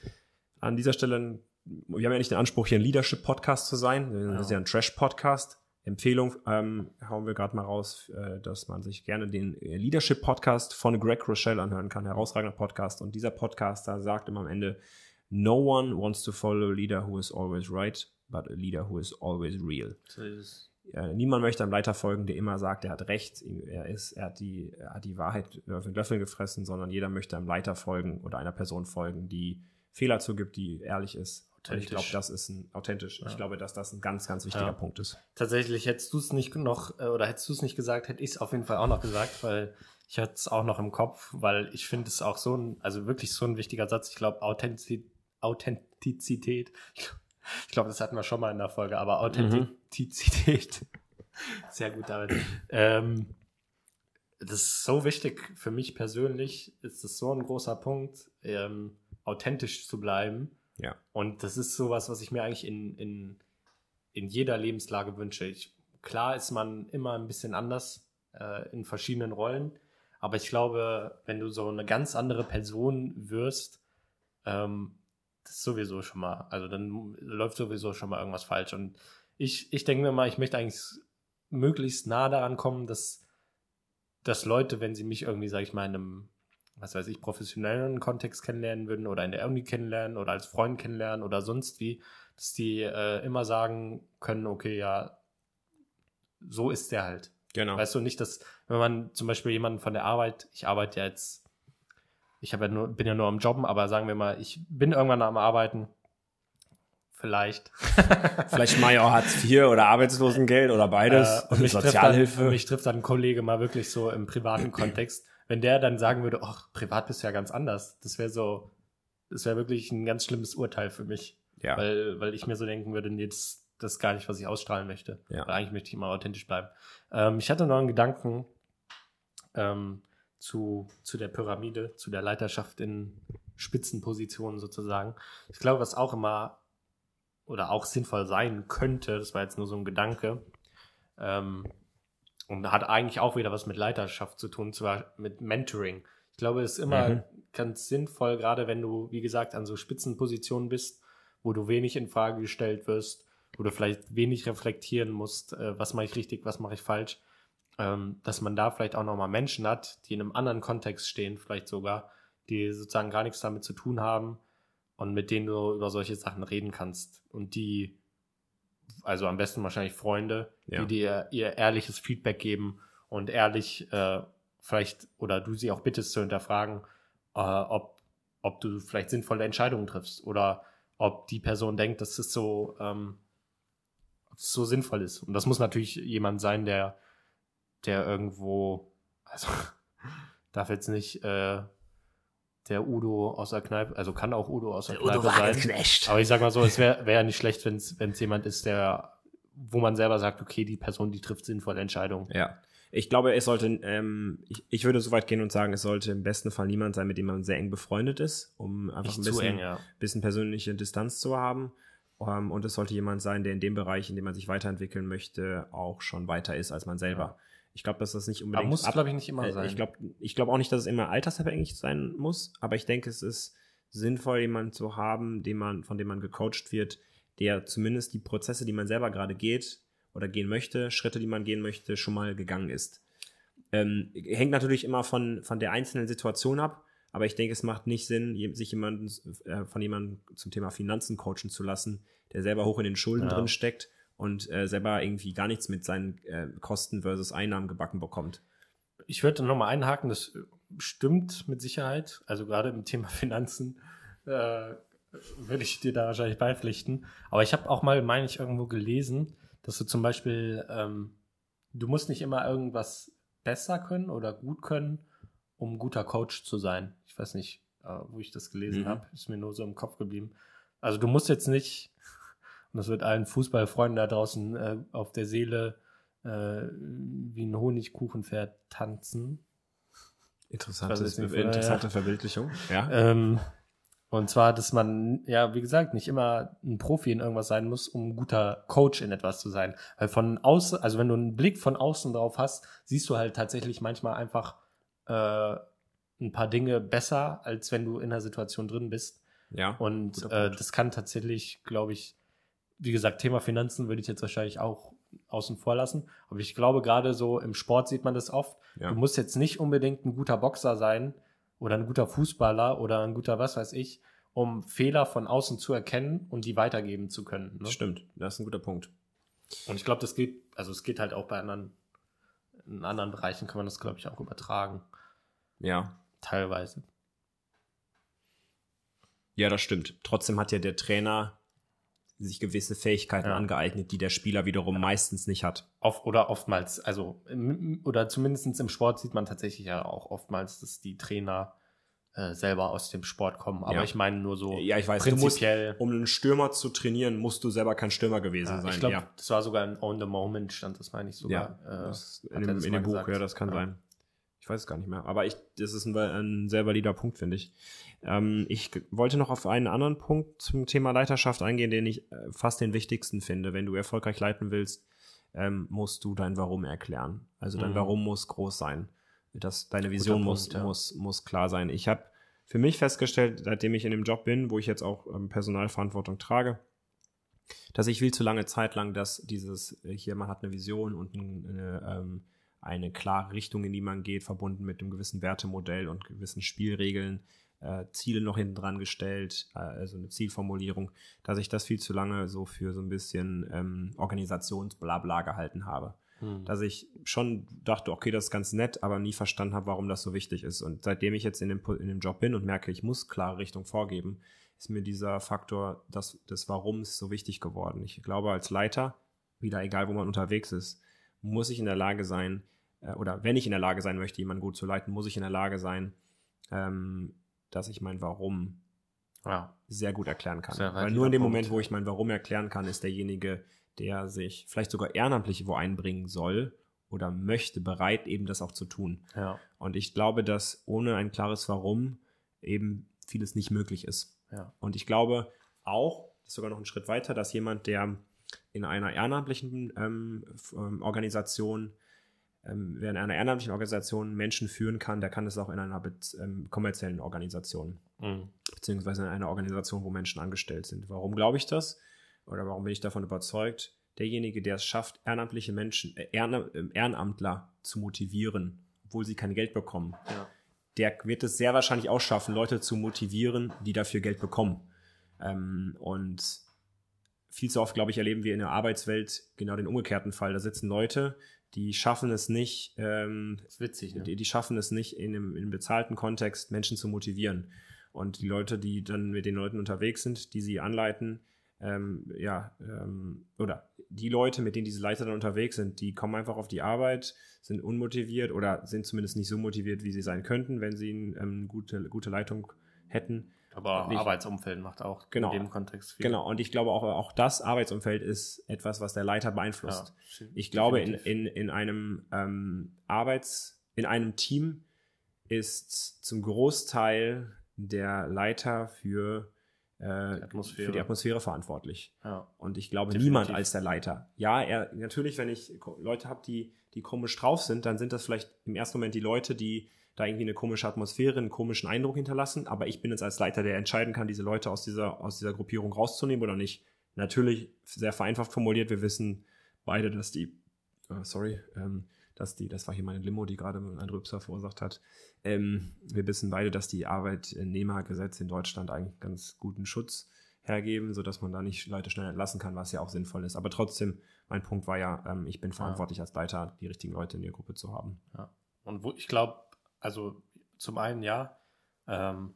an dieser Stelle, ein, wir haben ja nicht den Anspruch, hier ein Leadership-Podcast zu sein, das ist ja ein Trash-Podcast. Empfehlung ähm, hauen wir gerade mal raus, äh, dass man sich gerne den äh, Leadership-Podcast von Greg Rochelle anhören kann. Herausragender Podcast. Und dieser Podcaster sagt immer am Ende, No one wants to follow a leader who is always right, but a leader who is always real.
So ist.
Äh, niemand möchte einem Leiter folgen, der immer sagt, er hat recht, er ist, er hat die, er hat die Wahrheit auf den Löffel gefressen, sondern jeder möchte einem Leiter folgen oder einer Person folgen, die Fehler zugibt, die ehrlich ist. Und ich glaube, das ist ein authentisch. Ich
Ja.
glaube, dass das ein ganz, ganz wichtiger
Ja.
Punkt ist.
Tatsächlich hättest du es nicht noch, äh, oder hättest du es nicht gesagt, hätte ich es auf jeden Fall auch noch gesagt, weil ich hatte es auch noch im Kopf, weil ich finde es auch so ein, also wirklich so ein wichtiger Satz. Ich glaube, Authentizität, Authentizität, ich glaube, das hatten wir schon mal in der Folge, aber Authentizität, sehr gut damit. Ähm, das ist so wichtig für mich persönlich, ist das so ein großer Punkt, ähm, authentisch zu bleiben.
Ja.
Und das ist sowas, was ich mir eigentlich in, in, in jeder Lebenslage wünsche. Ich, klar ist man immer ein bisschen anders äh, in verschiedenen Rollen, aber ich glaube, wenn du so eine ganz andere Person wirst, ähm, das ist sowieso schon mal, also dann läuft sowieso schon mal irgendwas falsch. Und ich, ich denke mir mal, ich möchte eigentlich möglichst nah daran kommen, dass, dass Leute, wenn sie mich irgendwie, sag ich mal, in einem, was weiß ich, professionellen Kontext kennenlernen würden oder in der Uni kennenlernen oder als Freund kennenlernen oder sonst wie, dass die äh, immer sagen können, okay, ja, so ist der halt.
Genau.
Weißt du nicht, dass, wenn man zum Beispiel jemanden von der Arbeit, ich arbeite ja jetzt, ich ja nur, bin ja nur am Jobben, aber sagen wir mal, ich bin irgendwann am Arbeiten. Vielleicht. <laughs>
Vielleicht Major Hartz IV oder Arbeitslosengeld oder beides.
Äh, und mich trifft, dann,
Sozialhilfe.
mich trifft dann ein Kollege mal wirklich so im privaten Kontext. Wenn der dann sagen würde, ach, privat bist du ja ganz anders, das wäre so, das wäre wirklich ein ganz schlimmes Urteil für mich.
ja.
Weil, weil ich mir so denken würde, nee, das, das ist gar nicht, was ich ausstrahlen möchte.
Ja.
Weil eigentlich möchte ich immer authentisch bleiben. Ähm, ich hatte noch einen Gedanken ähm, zu, zu der Pyramide, zu der Leiterschaft in Spitzenpositionen sozusagen. Ich glaube, was auch immer oder auch sinnvoll sein könnte, das war jetzt nur so ein Gedanke, ähm, und hat eigentlich auch wieder was mit Leiterschaft zu tun, zwar mit Mentoring. Ich glaube, es ist immer
Mhm.
ganz sinnvoll, gerade wenn du, wie gesagt, an so Spitzenpositionen bist, wo du wenig in Frage gestellt wirst, wo du vielleicht wenig reflektieren musst, äh, was mache ich richtig, was mache ich falsch, ähm, dass man da vielleicht auch nochmal Menschen hat, die in einem anderen Kontext stehen, vielleicht sogar, die sozusagen gar nichts damit zu tun haben und mit denen du über solche Sachen reden kannst und die, also am besten wahrscheinlich Freunde,
Ja.
die dir ihr ehrliches Feedback geben und ehrlich äh, vielleicht oder du sie auch bittest zu hinterfragen, äh, ob, ob du vielleicht sinnvolle Entscheidungen triffst oder ob die Person denkt, dass es so, ähm, so sinnvoll ist. Und das muss natürlich jemand sein, der, der irgendwo, also <laughs> darf jetzt nicht äh, der Udo aus der Kneipe, also kann auch Udo aus der, Kneipe sein. Aber ich sag mal so, es wäre wär ja nicht schlecht, wenn es jemand ist, der, wo man selber sagt, okay, die Person, die trifft sinnvolle Entscheidungen.
Ja. Ich glaube, es sollte, ähm, ich, ich würde so weit gehen und sagen, es sollte im besten Fall niemand sein, mit dem man sehr eng befreundet ist, um einfach
Nicht
ein bisschen,
eng, ja.
bisschen persönliche Distanz zu haben. Ähm, und es sollte jemand sein, der in dem Bereich, in dem man sich weiterentwickeln möchte, auch schon weiter ist als man selber. Ich glaube, dass das nicht
Aber
unbedingt.
muss,
ab-
glaube ich, nicht immer
äh,
sein.
Ich glaube ich glaub auch nicht, dass es immer altersabhängig sein muss, aber ich denke, es ist sinnvoll, jemanden zu haben, den man, von dem man gecoacht wird, der zumindest die Prozesse, die man selber gerade geht oder gehen möchte, Schritte, die man gehen möchte, schon mal gegangen ist. Ähm, hängt natürlich immer von, von der einzelnen Situation ab, aber ich denke, es macht nicht Sinn, sich jemanden äh, von jemandem zum Thema Finanzen coachen zu lassen, der selber hoch in den Schulden
Ja.
drin steckt und äh, selber irgendwie gar nichts mit seinen äh, Kosten versus Einnahmen gebacken bekommt.
Ich würde nochmal einhaken, das stimmt mit Sicherheit. Also gerade im Thema <laughs> Finanzen äh, würde ich dir da wahrscheinlich beipflichten. Aber ich habe auch mal, meine ich, irgendwo gelesen, dass du zum Beispiel, ähm, du musst nicht immer irgendwas besser können oder gut können, um guter Coach zu sein. Ich weiß nicht, äh, wo ich das gelesen
Mhm.
habe, ist mir nur so im Kopf geblieben. Also du musst jetzt nicht, und das wird allen Fußballfreunden da draußen äh, auf der Seele äh, wie ein Honigkuchenpferd tanzen.
Interessantes,
Also nicht-
interessante Verbildlichung. Ja.
Ähm, und zwar, dass man, ja, wie gesagt, nicht immer ein Profi in irgendwas sein muss, um ein guter Coach in etwas zu sein. Weil von außen, also wenn du einen Blick von außen drauf hast, siehst du halt tatsächlich manchmal einfach äh, ein paar Dinge besser, als wenn du in der Situation drin bist.
ja.
Und äh, das kann tatsächlich, glaube ich, wie gesagt, Thema Finanzen würde ich jetzt wahrscheinlich auch außen vor lassen. Aber ich glaube, gerade so im Sport sieht man das oft.
Ja.
Du musst jetzt nicht unbedingt ein guter Boxer sein oder ein guter Fußballer oder ein guter was weiß ich, um Fehler von außen zu erkennen und die weitergeben zu können. Ne?
Stimmt, das ist ein guter Punkt.
Und ich glaube, das geht, also es geht halt auch bei anderen, in anderen Bereichen kann man das, glaube ich, auch übertragen.
Ja.
Teilweise.
Ja, das stimmt. Trotzdem hat ja der Trainer sich gewisse Fähigkeiten
Ja.
angeeignet, die der Spieler wiederum meistens nicht hat.
Oft, oder oftmals, also, oder zumindest im Sport sieht man tatsächlich ja auch oftmals, dass die Trainer äh, selber aus dem Sport kommen. Aber
Ja.
ich meine nur so
Ja, ich weiß, du musst,
prinzipiell.
um einen Stürmer zu trainieren, musst du selber kein Stürmer gewesen
ja,
sein.
ich glaube,
ja.
das war sogar ein On the Moment, stand das, meine ich sogar.
Ja,
äh,
in dem, in dem Buch,
gesagt.
ja, das kann
Ja.
sein. Ich weiß es gar nicht mehr. Aber ich, das ist ein, ein sehr valider Punkt, finde ich. Ähm, ich wollte noch auf einen anderen Punkt zum Thema Leiterschaft eingehen, den ich äh, fast den wichtigsten finde. Wenn du erfolgreich leiten willst, ähm, musst du dein Warum erklären. Also dein
Mhm.
Warum muss groß sein. Das, deine Vision
Punkt,
muss,
ja.
muss, muss klar sein. Ich habe für mich festgestellt, seitdem ich in dem Job bin, wo ich jetzt auch ähm, Personalverantwortung trage, dass ich viel zu lange Zeit lang, dass dieses äh, hier, man hat eine Vision und ein, eine, ähm, eine klare Richtung, in die man geht, verbunden mit einem gewissen Wertemodell und gewissen Spielregeln, äh, Ziele noch hinten dran gestellt, äh, also eine Zielformulierung, dass ich das viel zu lange so für so ein bisschen ähm, Organisationsblabla gehalten habe.
Hm.
Dass ich schon dachte, okay, das ist ganz nett, aber nie verstanden habe, warum das so wichtig ist. Und seitdem ich jetzt in dem, in dem Job bin und merke, ich muss klare Richtung vorgeben, ist mir dieser Faktor des, des Warums so wichtig geworden. Ich glaube, als Leiter, wieder egal, wo man unterwegs ist, muss ich in der Lage sein, oder wenn ich in der Lage sein möchte, jemanden gut zu leiten, muss ich in der Lage sein, ähm, dass ich mein Warum
ja.
sehr gut erklären kann. Weil nur in dem
Punkt,
Moment, wo ich mein Warum erklären kann, ist derjenige, der sich vielleicht sogar ehrenamtlich wo einbringen soll oder möchte, bereit, eben das auch zu tun.
Ja.
Und ich glaube, dass ohne ein klares Warum eben vieles nicht möglich ist.
Ja.
Und ich glaube auch, das ist sogar noch einen Schritt weiter, dass jemand, der in einer ehrenamtlichen ähm, ähm, Organisation, ähm, wer in einer ehrenamtlichen Organisation Menschen führen kann, der kann es auch in einer ähm, kommerziellen Organisation
Hm.
beziehungsweise in einer Organisation, wo Menschen angestellt sind. Warum glaube ich das? Oder warum bin ich davon überzeugt? Derjenige, der es schafft, ehrenamtliche Menschen, äh, Ehren, äh, Ehrenamtler zu motivieren, obwohl sie kein Geld bekommen,
Ja.
der wird es sehr wahrscheinlich auch schaffen, Leute zu motivieren, die dafür Geld bekommen. Ähm, und viel zu oft, glaube ich, erleben wir in der Arbeitswelt genau den umgekehrten Fall. Da sitzen Leute, die schaffen es nicht, ähm,
ist witzig, ne?
die, die schaffen es nicht, in einem, in einem bezahlten Kontext Menschen zu motivieren. Und die Leute, die dann mit den Leuten unterwegs sind, die sie anleiten, ähm, ja, ähm, oder die Leute, mit denen diese Leiter dann unterwegs sind, die kommen einfach auf die Arbeit, sind unmotiviert oder sind zumindest nicht so motiviert, wie sie sein könnten, wenn sie eine ähm, gute, gute Leitung hätten.
Aber
nicht-
Arbeitsumfeld macht auch
Genau.
in dem Kontext viel.
Genau, und ich glaube auch, auch das Arbeitsumfeld ist etwas, was der Leiter beeinflusst.
Ja,
Ich glaube, in, in, in einem ähm, Arbeits-, in einem Team ist zum Großteil der Leiter für, äh,
Atmosphäre.
für die Atmosphäre verantwortlich.
Ja.
Und ich glaube,
Definitiv.
niemand als der Leiter. Ja, er, natürlich, wenn ich Leute habe, die, die komisch drauf sind, dann sind das vielleicht im ersten Moment die Leute, die da irgendwie eine komische Atmosphäre, einen komischen Eindruck hinterlassen. Aber ich bin jetzt als Leiter, der entscheiden kann, diese Leute aus dieser, aus dieser Gruppierung rauszunehmen oder nicht. Natürlich sehr vereinfacht formuliert. Wir wissen beide, dass die, äh, sorry, ähm, dass die, das war hier meine Limo, die gerade einen Rübser verursacht hat. Ähm, wir wissen beide, dass die Arbeitnehmergesetze in Deutschland eigentlich ganz guten Schutz hergeben, sodass man da nicht Leute schnell entlassen kann, was ja auch sinnvoll ist. Aber trotzdem, mein Punkt war ja, ähm, ich bin verantwortlich als Leiter, die richtigen Leute in der Gruppe zu haben.
Ja. Und wo, ich glaube, also zum einen ja, ähm,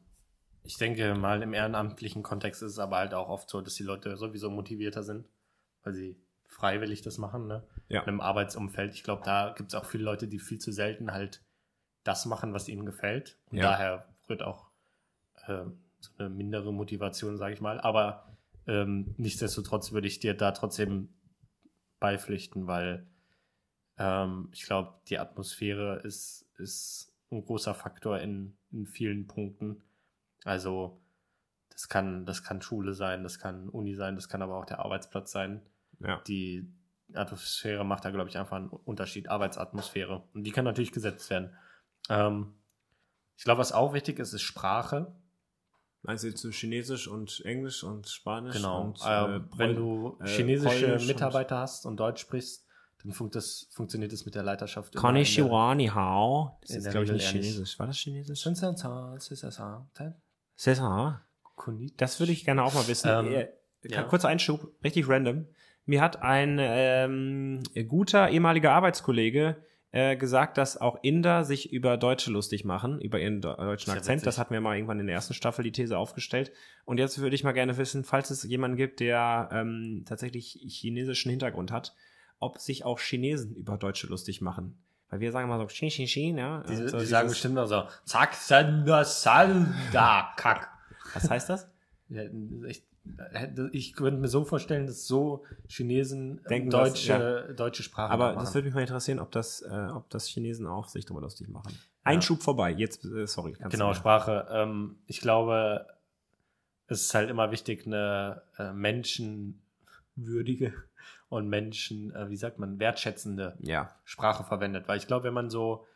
ich denke mal im ehrenamtlichen Kontext ist es aber halt auch oft so, dass die Leute sowieso motivierter sind, weil sie freiwillig das machen, ne?
Ja.
In einem Arbeitsumfeld. Ich glaube, da gibt es auch viele Leute, die viel zu selten halt das machen, was ihnen gefällt. Und
Ja.
daher wird auch äh, so eine mindere Motivation, sage ich mal. Aber ähm, nichtsdestotrotz würde ich dir da trotzdem beipflichten, weil ähm, ich glaube, die Atmosphäre ist, ist ein großer Faktor in, in vielen Punkten. Also das kann, das kann Schule sein, das kann Uni sein, das kann aber auch der Arbeitsplatz sein.
Ja.
Die Atmosphäre macht da, glaube ich, einfach einen Unterschied, Arbeitsatmosphäre. Und die kann natürlich gesetzt werden. Ähm, ich glaube, was auch wichtig ist, ist Sprache.
Meinst du so Chinesisch und Englisch und Spanisch?
Genau.
Und,
ähm,
äh,
wenn
Pol-
du
äh,
chinesische
Polnisch
Mitarbeiter hast und Deutsch sprichst, dann funkt das, funktioniert das mit der Leiterschaft.
Konnichiwa, ni hao. Das ist, glaube ich, nicht. Chinesisch. War das Chinesisch? Das würde ich gerne auch mal wissen.
Ähm,
Äh,
ja.
Kurzer Einschub, richtig random. Mir hat ein ähm, guter ehemaliger Arbeitskollege äh, gesagt, dass auch Inder sich über Deutsche lustig machen, über ihren do- deutschen Akzent.
witzig.
Das hat mir mal irgendwann in der ersten Staffel die These aufgestellt. Und jetzt würde ich mal gerne wissen, falls es jemanden gibt, der ähm, tatsächlich chinesischen Hintergrund hat, ob sich auch Chinesen über Deutsche lustig machen. Weil wir sagen mal so, Xin, Xin, Xin, ja.
Die,
Also
die sagen bestimmt auch so, zack, sanda, sanda, kack.
Was heißt das?
Ja, ich, ich könnte mir so vorstellen, dass so Chinesen
Denken das,
deutsche, deutsche Sprache
Aber
machen.
das würde mich mal interessieren, ob das, äh, ob das Chinesen auch sich darüber lustig machen. Einschub vorbei. Jetzt, äh, sorry.
Genau, Sprache. Ähm, ich glaube, es ist halt immer wichtig, eine äh, menschenwürdige und Menschen, äh, wie sagt man, wertschätzende
Ja,
Sprache verwendet. Weil ich glaube, wenn man so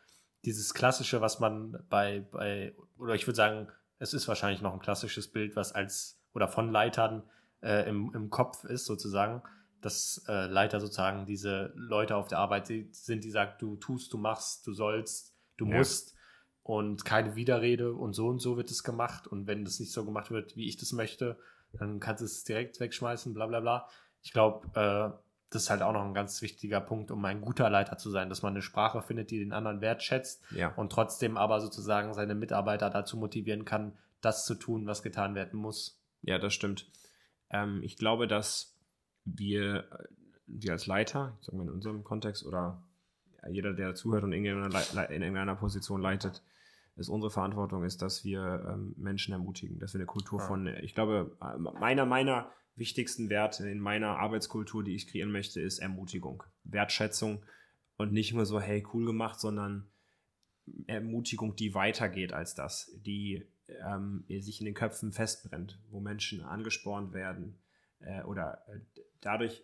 dieses klassische, was man bei, bei oder ich würde sagen, es ist wahrscheinlich noch ein klassisches Bild, was als oder von Leitern äh, im, im Kopf ist, sozusagen, dass äh, Leiter sozusagen diese Leute auf der Arbeit sind, die sagen, du tust, du machst, du sollst, du
Ja.
musst und keine Widerrede und so und so wird es gemacht und wenn das nicht so gemacht wird, wie ich das möchte, dann kannst du es direkt wegschmeißen, bla bla bla. Ich glaube, äh, das ist halt auch noch ein ganz wichtiger Punkt, um ein guter Leiter zu sein, dass man eine Sprache findet, die den anderen wertschätzt
ja.
und trotzdem aber sozusagen seine Mitarbeiter dazu motivieren kann, das zu tun, was getan werden muss.
Ja, das stimmt. Ähm, ich glaube, dass wir, äh, wir als Leiter, sagen wir in unserem Kontext, oder jeder, der zuhört und in irgendeiner, in irgendeiner Position leitet, es unsere Verantwortung ist, dass wir ähm, Menschen ermutigen, dass wir eine Kultur
Ja.
von, ich glaube, äh, meiner, meiner wichtigsten Werte in meiner Arbeitskultur, die ich kreieren möchte, ist Ermutigung, Wertschätzung und nicht nur so, hey, cool gemacht, sondern Ermutigung, die weitergeht als das, die ähm, sich in den Köpfen festbrennt, wo Menschen angespornt werden äh, oder äh, dadurch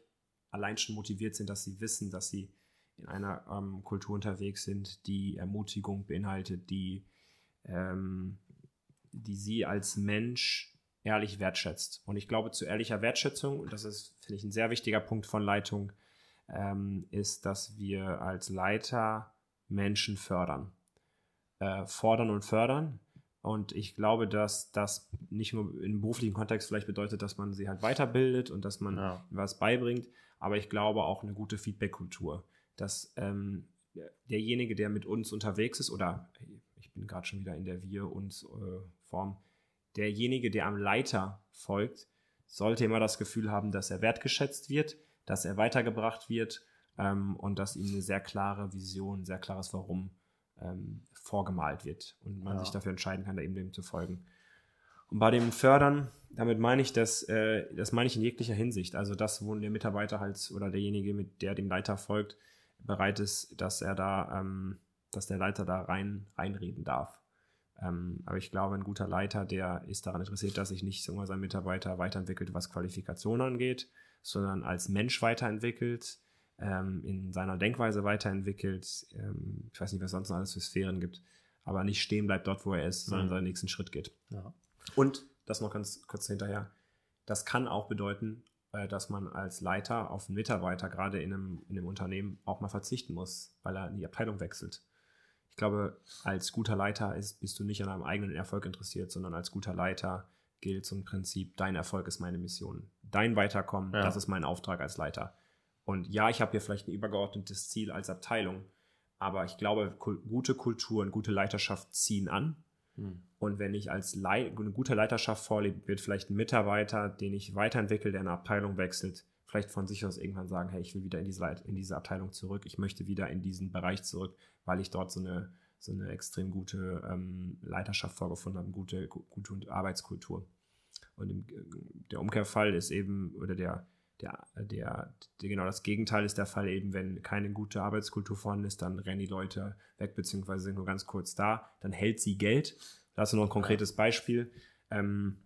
allein schon motiviert sind, dass sie wissen, dass sie in einer ähm, Kultur unterwegs sind, die Ermutigung beinhaltet, die, ähm, die sie als Mensch ehrlich wertschätzt. Und ich glaube, zu ehrlicher Wertschätzung, und das ist, finde ich, ein sehr wichtiger Punkt von Leitung, ähm, ist, dass wir als Leiter Menschen fördern. Äh, fordern und fördern. Und ich glaube, dass das nicht nur im beruflichen Kontext vielleicht bedeutet, dass man sie halt weiterbildet und dass man
Ja.
was beibringt, aber ich glaube auch eine gute Feedback-Kultur, dass ähm, derjenige, der mit uns unterwegs ist, oder ich bin gerade schon wieder in der Wir-uns-Form, derjenige, der am Leiter folgt, sollte immer das Gefühl haben, dass er wertgeschätzt wird, dass er weitergebracht wird ähm, und dass ihm eine sehr klare Vision, ein sehr klares Warum ähm, vorgemalt wird und man
Ja.
sich dafür entscheiden kann, da eben dem zu folgen. Und bei dem Fördern, damit meine ich das, äh, das meine ich in jeglicher Hinsicht. Also das, wo der Mitarbeiter halt oder derjenige, mit der dem Leiter folgt, bereit ist, dass er da, ähm, dass der Leiter da rein reinreden darf. Ähm, aber ich glaube, ein guter Leiter, der ist daran interessiert, dass sich nicht wir, sein Mitarbeiter weiterentwickelt, was Qualifikation angeht, sondern als Mensch weiterentwickelt, ähm, in seiner Denkweise weiterentwickelt. Ähm, ich weiß nicht, was sonst noch alles für Sphären gibt. aber nicht stehen bleibt dort, wo er ist, sondern
Mhm.
seinen nächsten Schritt geht.
Ja.
Und das noch ganz kurz hinterher. Das kann auch bedeuten, äh, dass man als Leiter auf einen Mitarbeiter gerade in einem, in einem Unternehmen auch mal verzichten muss, weil er in die Abteilung wechselt. Ich glaube, als guter Leiter ist, bist du nicht an einem eigenen Erfolg interessiert, sondern als guter Leiter gilt so ein Prinzip, dein Erfolg ist meine Mission. Dein Weiterkommen,
Ja.
das ist mein Auftrag als Leiter. Und ja, ich habe hier vielleicht ein übergeordnetes Ziel als Abteilung, aber ich glaube, gute Kultur und gute Leiterschaft ziehen an.
Hm.
Und wenn ich als Lei eine gute Leiterschaft vorlebe, wird vielleicht ein Mitarbeiter, den ich weiterentwickle, der eine Abteilung wechselt, vielleicht von sich aus irgendwann sagen, hey, ich will wieder in diese, in diese Abteilung zurück, ich möchte wieder in diesen Bereich zurück, weil ich dort so eine, so eine extrem gute ähm, Leiterschaft vorgefunden habe, gute, gu- gute Arbeitskultur. Und im, der Umkehrfall ist eben, oder der, der, der, der, genau das Gegenteil ist der Fall eben, wenn keine gute Arbeitskultur vorhanden ist, dann rennen die Leute weg, beziehungsweise sind nur ganz kurz da, dann hält sie Geld. Da hast du noch ein konkretes Beispiel. Ähm,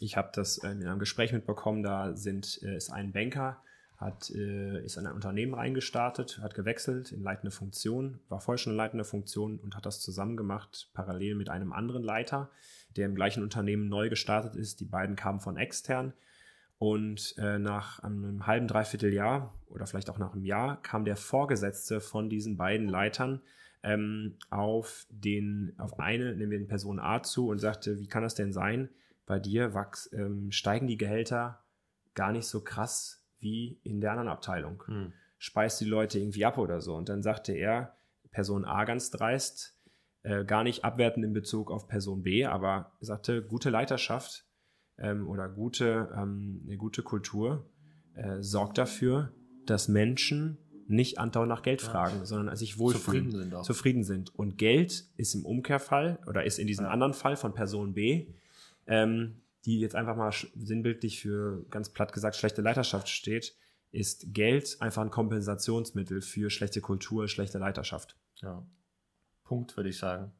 ich habe das äh, in einem Gespräch mitbekommen, da sind, äh, ist ein Banker, hat, äh, ist in ein Unternehmen reingestartet, hat gewechselt in leitende Funktion, war vorher schon in leitender Funktion und hat das zusammen gemacht, parallel mit einem anderen Leiter, der im gleichen Unternehmen neu gestartet ist. Die beiden kamen von extern und äh, nach einem halben, dreiviertel Jahr oder vielleicht auch nach einem Jahr kam der Vorgesetzte von diesen beiden Leitern ähm, auf, den, auf eine, nehmen wir den Person A zu und sagte, wie kann das denn sein, bei dir wachs, ähm, steigen die Gehälter gar nicht so krass wie in der anderen Abteilung.
Hm.
Speist die Leute irgendwie ab oder so. Und dann sagte er, Person A ganz dreist, äh, gar nicht abwertend in Bezug auf Person B, aber sagte, gute Leiterschaft ähm, oder gute, ähm, eine gute Kultur äh, sorgt dafür, dass Menschen nicht andauernd nach Geld fragen, sondern sich wohlfühlen,
Zufrieden sind auch.
zufrieden sind. Und Geld ist im Umkehrfall oder ist in diesem anderen Fall von Person B, ähm, die jetzt einfach mal sinnbildlich für ganz platt gesagt schlechte Leiterschaft steht, ist Geld einfach ein Kompensationsmittel für schlechte Kultur, schlechte Leiterschaft.
Ja. Punkt, würde ich sagen.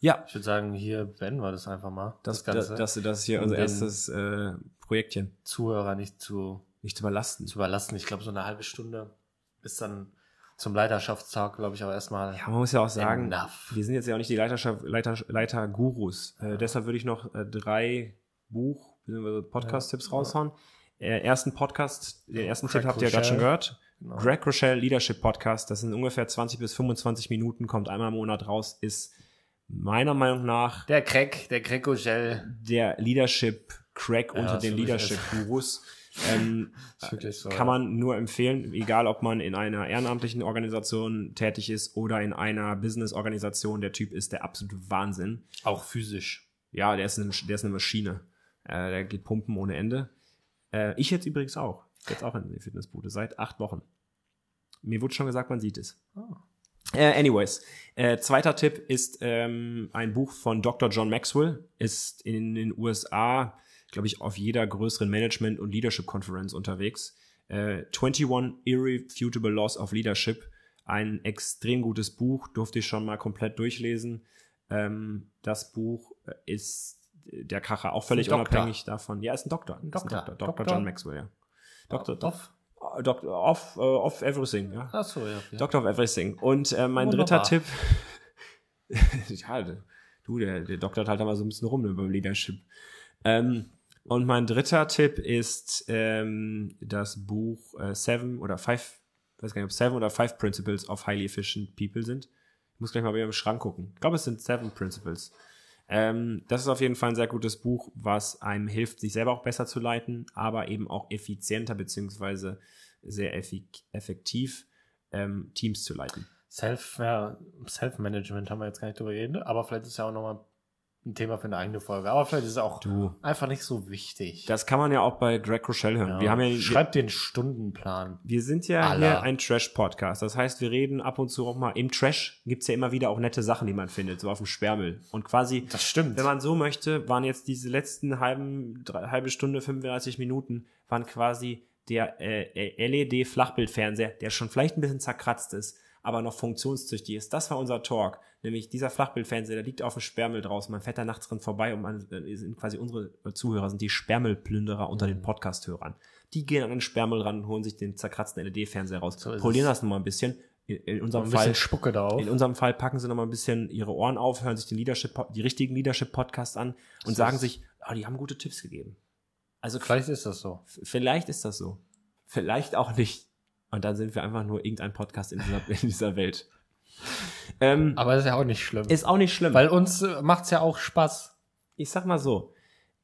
Ja,
Ich würde sagen, hier beenden wir das einfach mal.
das, das, das, das ist hier unser erstes äh, Projektchen.
Zuhörer nicht zu,
Nicht zu überlasten.
zu überlassen. Ich glaube, so eine halbe Stunde ist dann zum Leiterschaftstag, glaube ich, aber erstmal
Ja, man muss ja auch sagen,
enough.
wir sind jetzt ja auch nicht die Leiterschaft, Leiter, Leiter-Gurus. Äh, deshalb würde ich noch äh, drei Buch- bzw. Podcast-Tipps raushauen. Äh, ersten Podcast, den ersten
Greg
Tipp habt ihr ja gerade schon
Rochelle.
gehört.
Genau.
Greg Rochelle Leadership Podcast, das sind ungefähr 20 bis 25 Minuten, kommt einmal im Monat raus, ist meiner Meinung nach
Der Crack, der Greco-Gel.
der Leadership Crack
Ja,
unter den Leadership Gurus. <laughs> Ähm, <laughs>
so,
kann man nur empfehlen, egal ob man in einer ehrenamtlichen Organisation tätig ist oder in einer Business-Organisation. Der Typ ist der absolute Wahnsinn.
Auch physisch.
Ja, der ist eine, der ist eine Maschine. Äh, der geht pumpen ohne Ende. Äh, ich jetzt übrigens auch. Jetzt auch in die Fitnessbude seit acht Wochen. Mir wurde schon gesagt, man sieht es. Äh, anyways, äh, zweiter Tipp ist ähm, ein Buch von Dr. John Maxwell. Ist in den USA, glaube ich, auf jeder größeren Management- und Leadership-Konferenz unterwegs. Äh, 21 Irrefutable Laws of Leadership. Ein extrem gutes Buch, durfte ich schon mal komplett durchlesen. Ähm, das Buch äh, ist der Kracher, auch völlig
Ein Doktor.
unabhängig davon. Ja, ist ein Doktor. Ein
Doktor.
Doktor. Dr.
Doktor?
John Maxwell, ja. Dr.
Off?
Dr. Dr. Off, äh, off everything, ja.
Achso, ja. okay.
Doctor of Everything. Und äh, mein
Wunderbar.
dritter Tipp. <laughs> ja, du, der, der doktert halt aber so ein bisschen rum über Leadership. Ähm, und mein dritter Tipp ist ähm, das Buch äh, Seven oder Five, weiß gar nicht, ob Seven oder Five Principles of Highly Efficient People sind. Ich muss gleich mal wieder im Schrank gucken. Ich glaube, es sind Seven Principles. Ähm, das ist auf jeden Fall ein sehr gutes Buch, was einem hilft, sich selber auch besser zu leiten, aber eben auch effizienter beziehungsweise sehr effektiv ähm, Teams zu leiten.
Self, ja, Self-Management haben wir jetzt gar nicht drüber geredet, aber vielleicht ist ja auch nochmal ein Thema für eine eigene Folge. Aber vielleicht ist es auch
Du.
einfach nicht so wichtig.
Das kann man ja auch bei Greg Rochelle hören.
Ja.
Wir haben ja, wir,
Schreibt den Stundenplan.
wir sind ja hier ein Trash-Podcast. Das heißt, wir reden ab und zu auch mal im Trash. Gibt's ja immer wieder auch nette Sachen, die man findet, so auf dem Sperrmüll. Und quasi,
Das stimmt.
wenn man so möchte, waren jetzt diese letzten halben, drei, halbe Stunde, 35 Minuten, waren quasi der äh, LED-Flachbildfernseher, der schon vielleicht ein bisschen zerkratzt ist, aber noch funktionstüchtig ist. Das war unser Talk. Nämlich dieser Flachbildfernseher, der liegt auf dem Sperrmüll draußen. Man fährt da nachts drin vorbei und man, äh, sind quasi unsere Zuhörer sind die Sperrmüllplünderer unter
Mhm.
den Podcast-Hörern. Die gehen an den Sperrmüll ran und holen sich den zerkratzten LED-Fernseher raus,
So
polieren das nochmal ein bisschen, In, in unserem
ein
Fall
bisschen Spucke drauf.
In unserem Fall packen sie noch mal ein bisschen ihre Ohren auf, hören sich den Leadership, die richtigen Leadership-Podcasts an und
Das
sagen sich, ah, die haben gute Tipps gegeben. Also
Vielleicht ist das so.
vielleicht ist das so. Vielleicht auch nicht. Und dann sind wir einfach nur irgendein Podcast in dieser, <laughs> in dieser Welt. Ähm,
Aber das ist ja auch nicht schlimm.
ist auch nicht schlimm.
Weil uns äh, macht's ja auch Spaß.
ich sag mal so,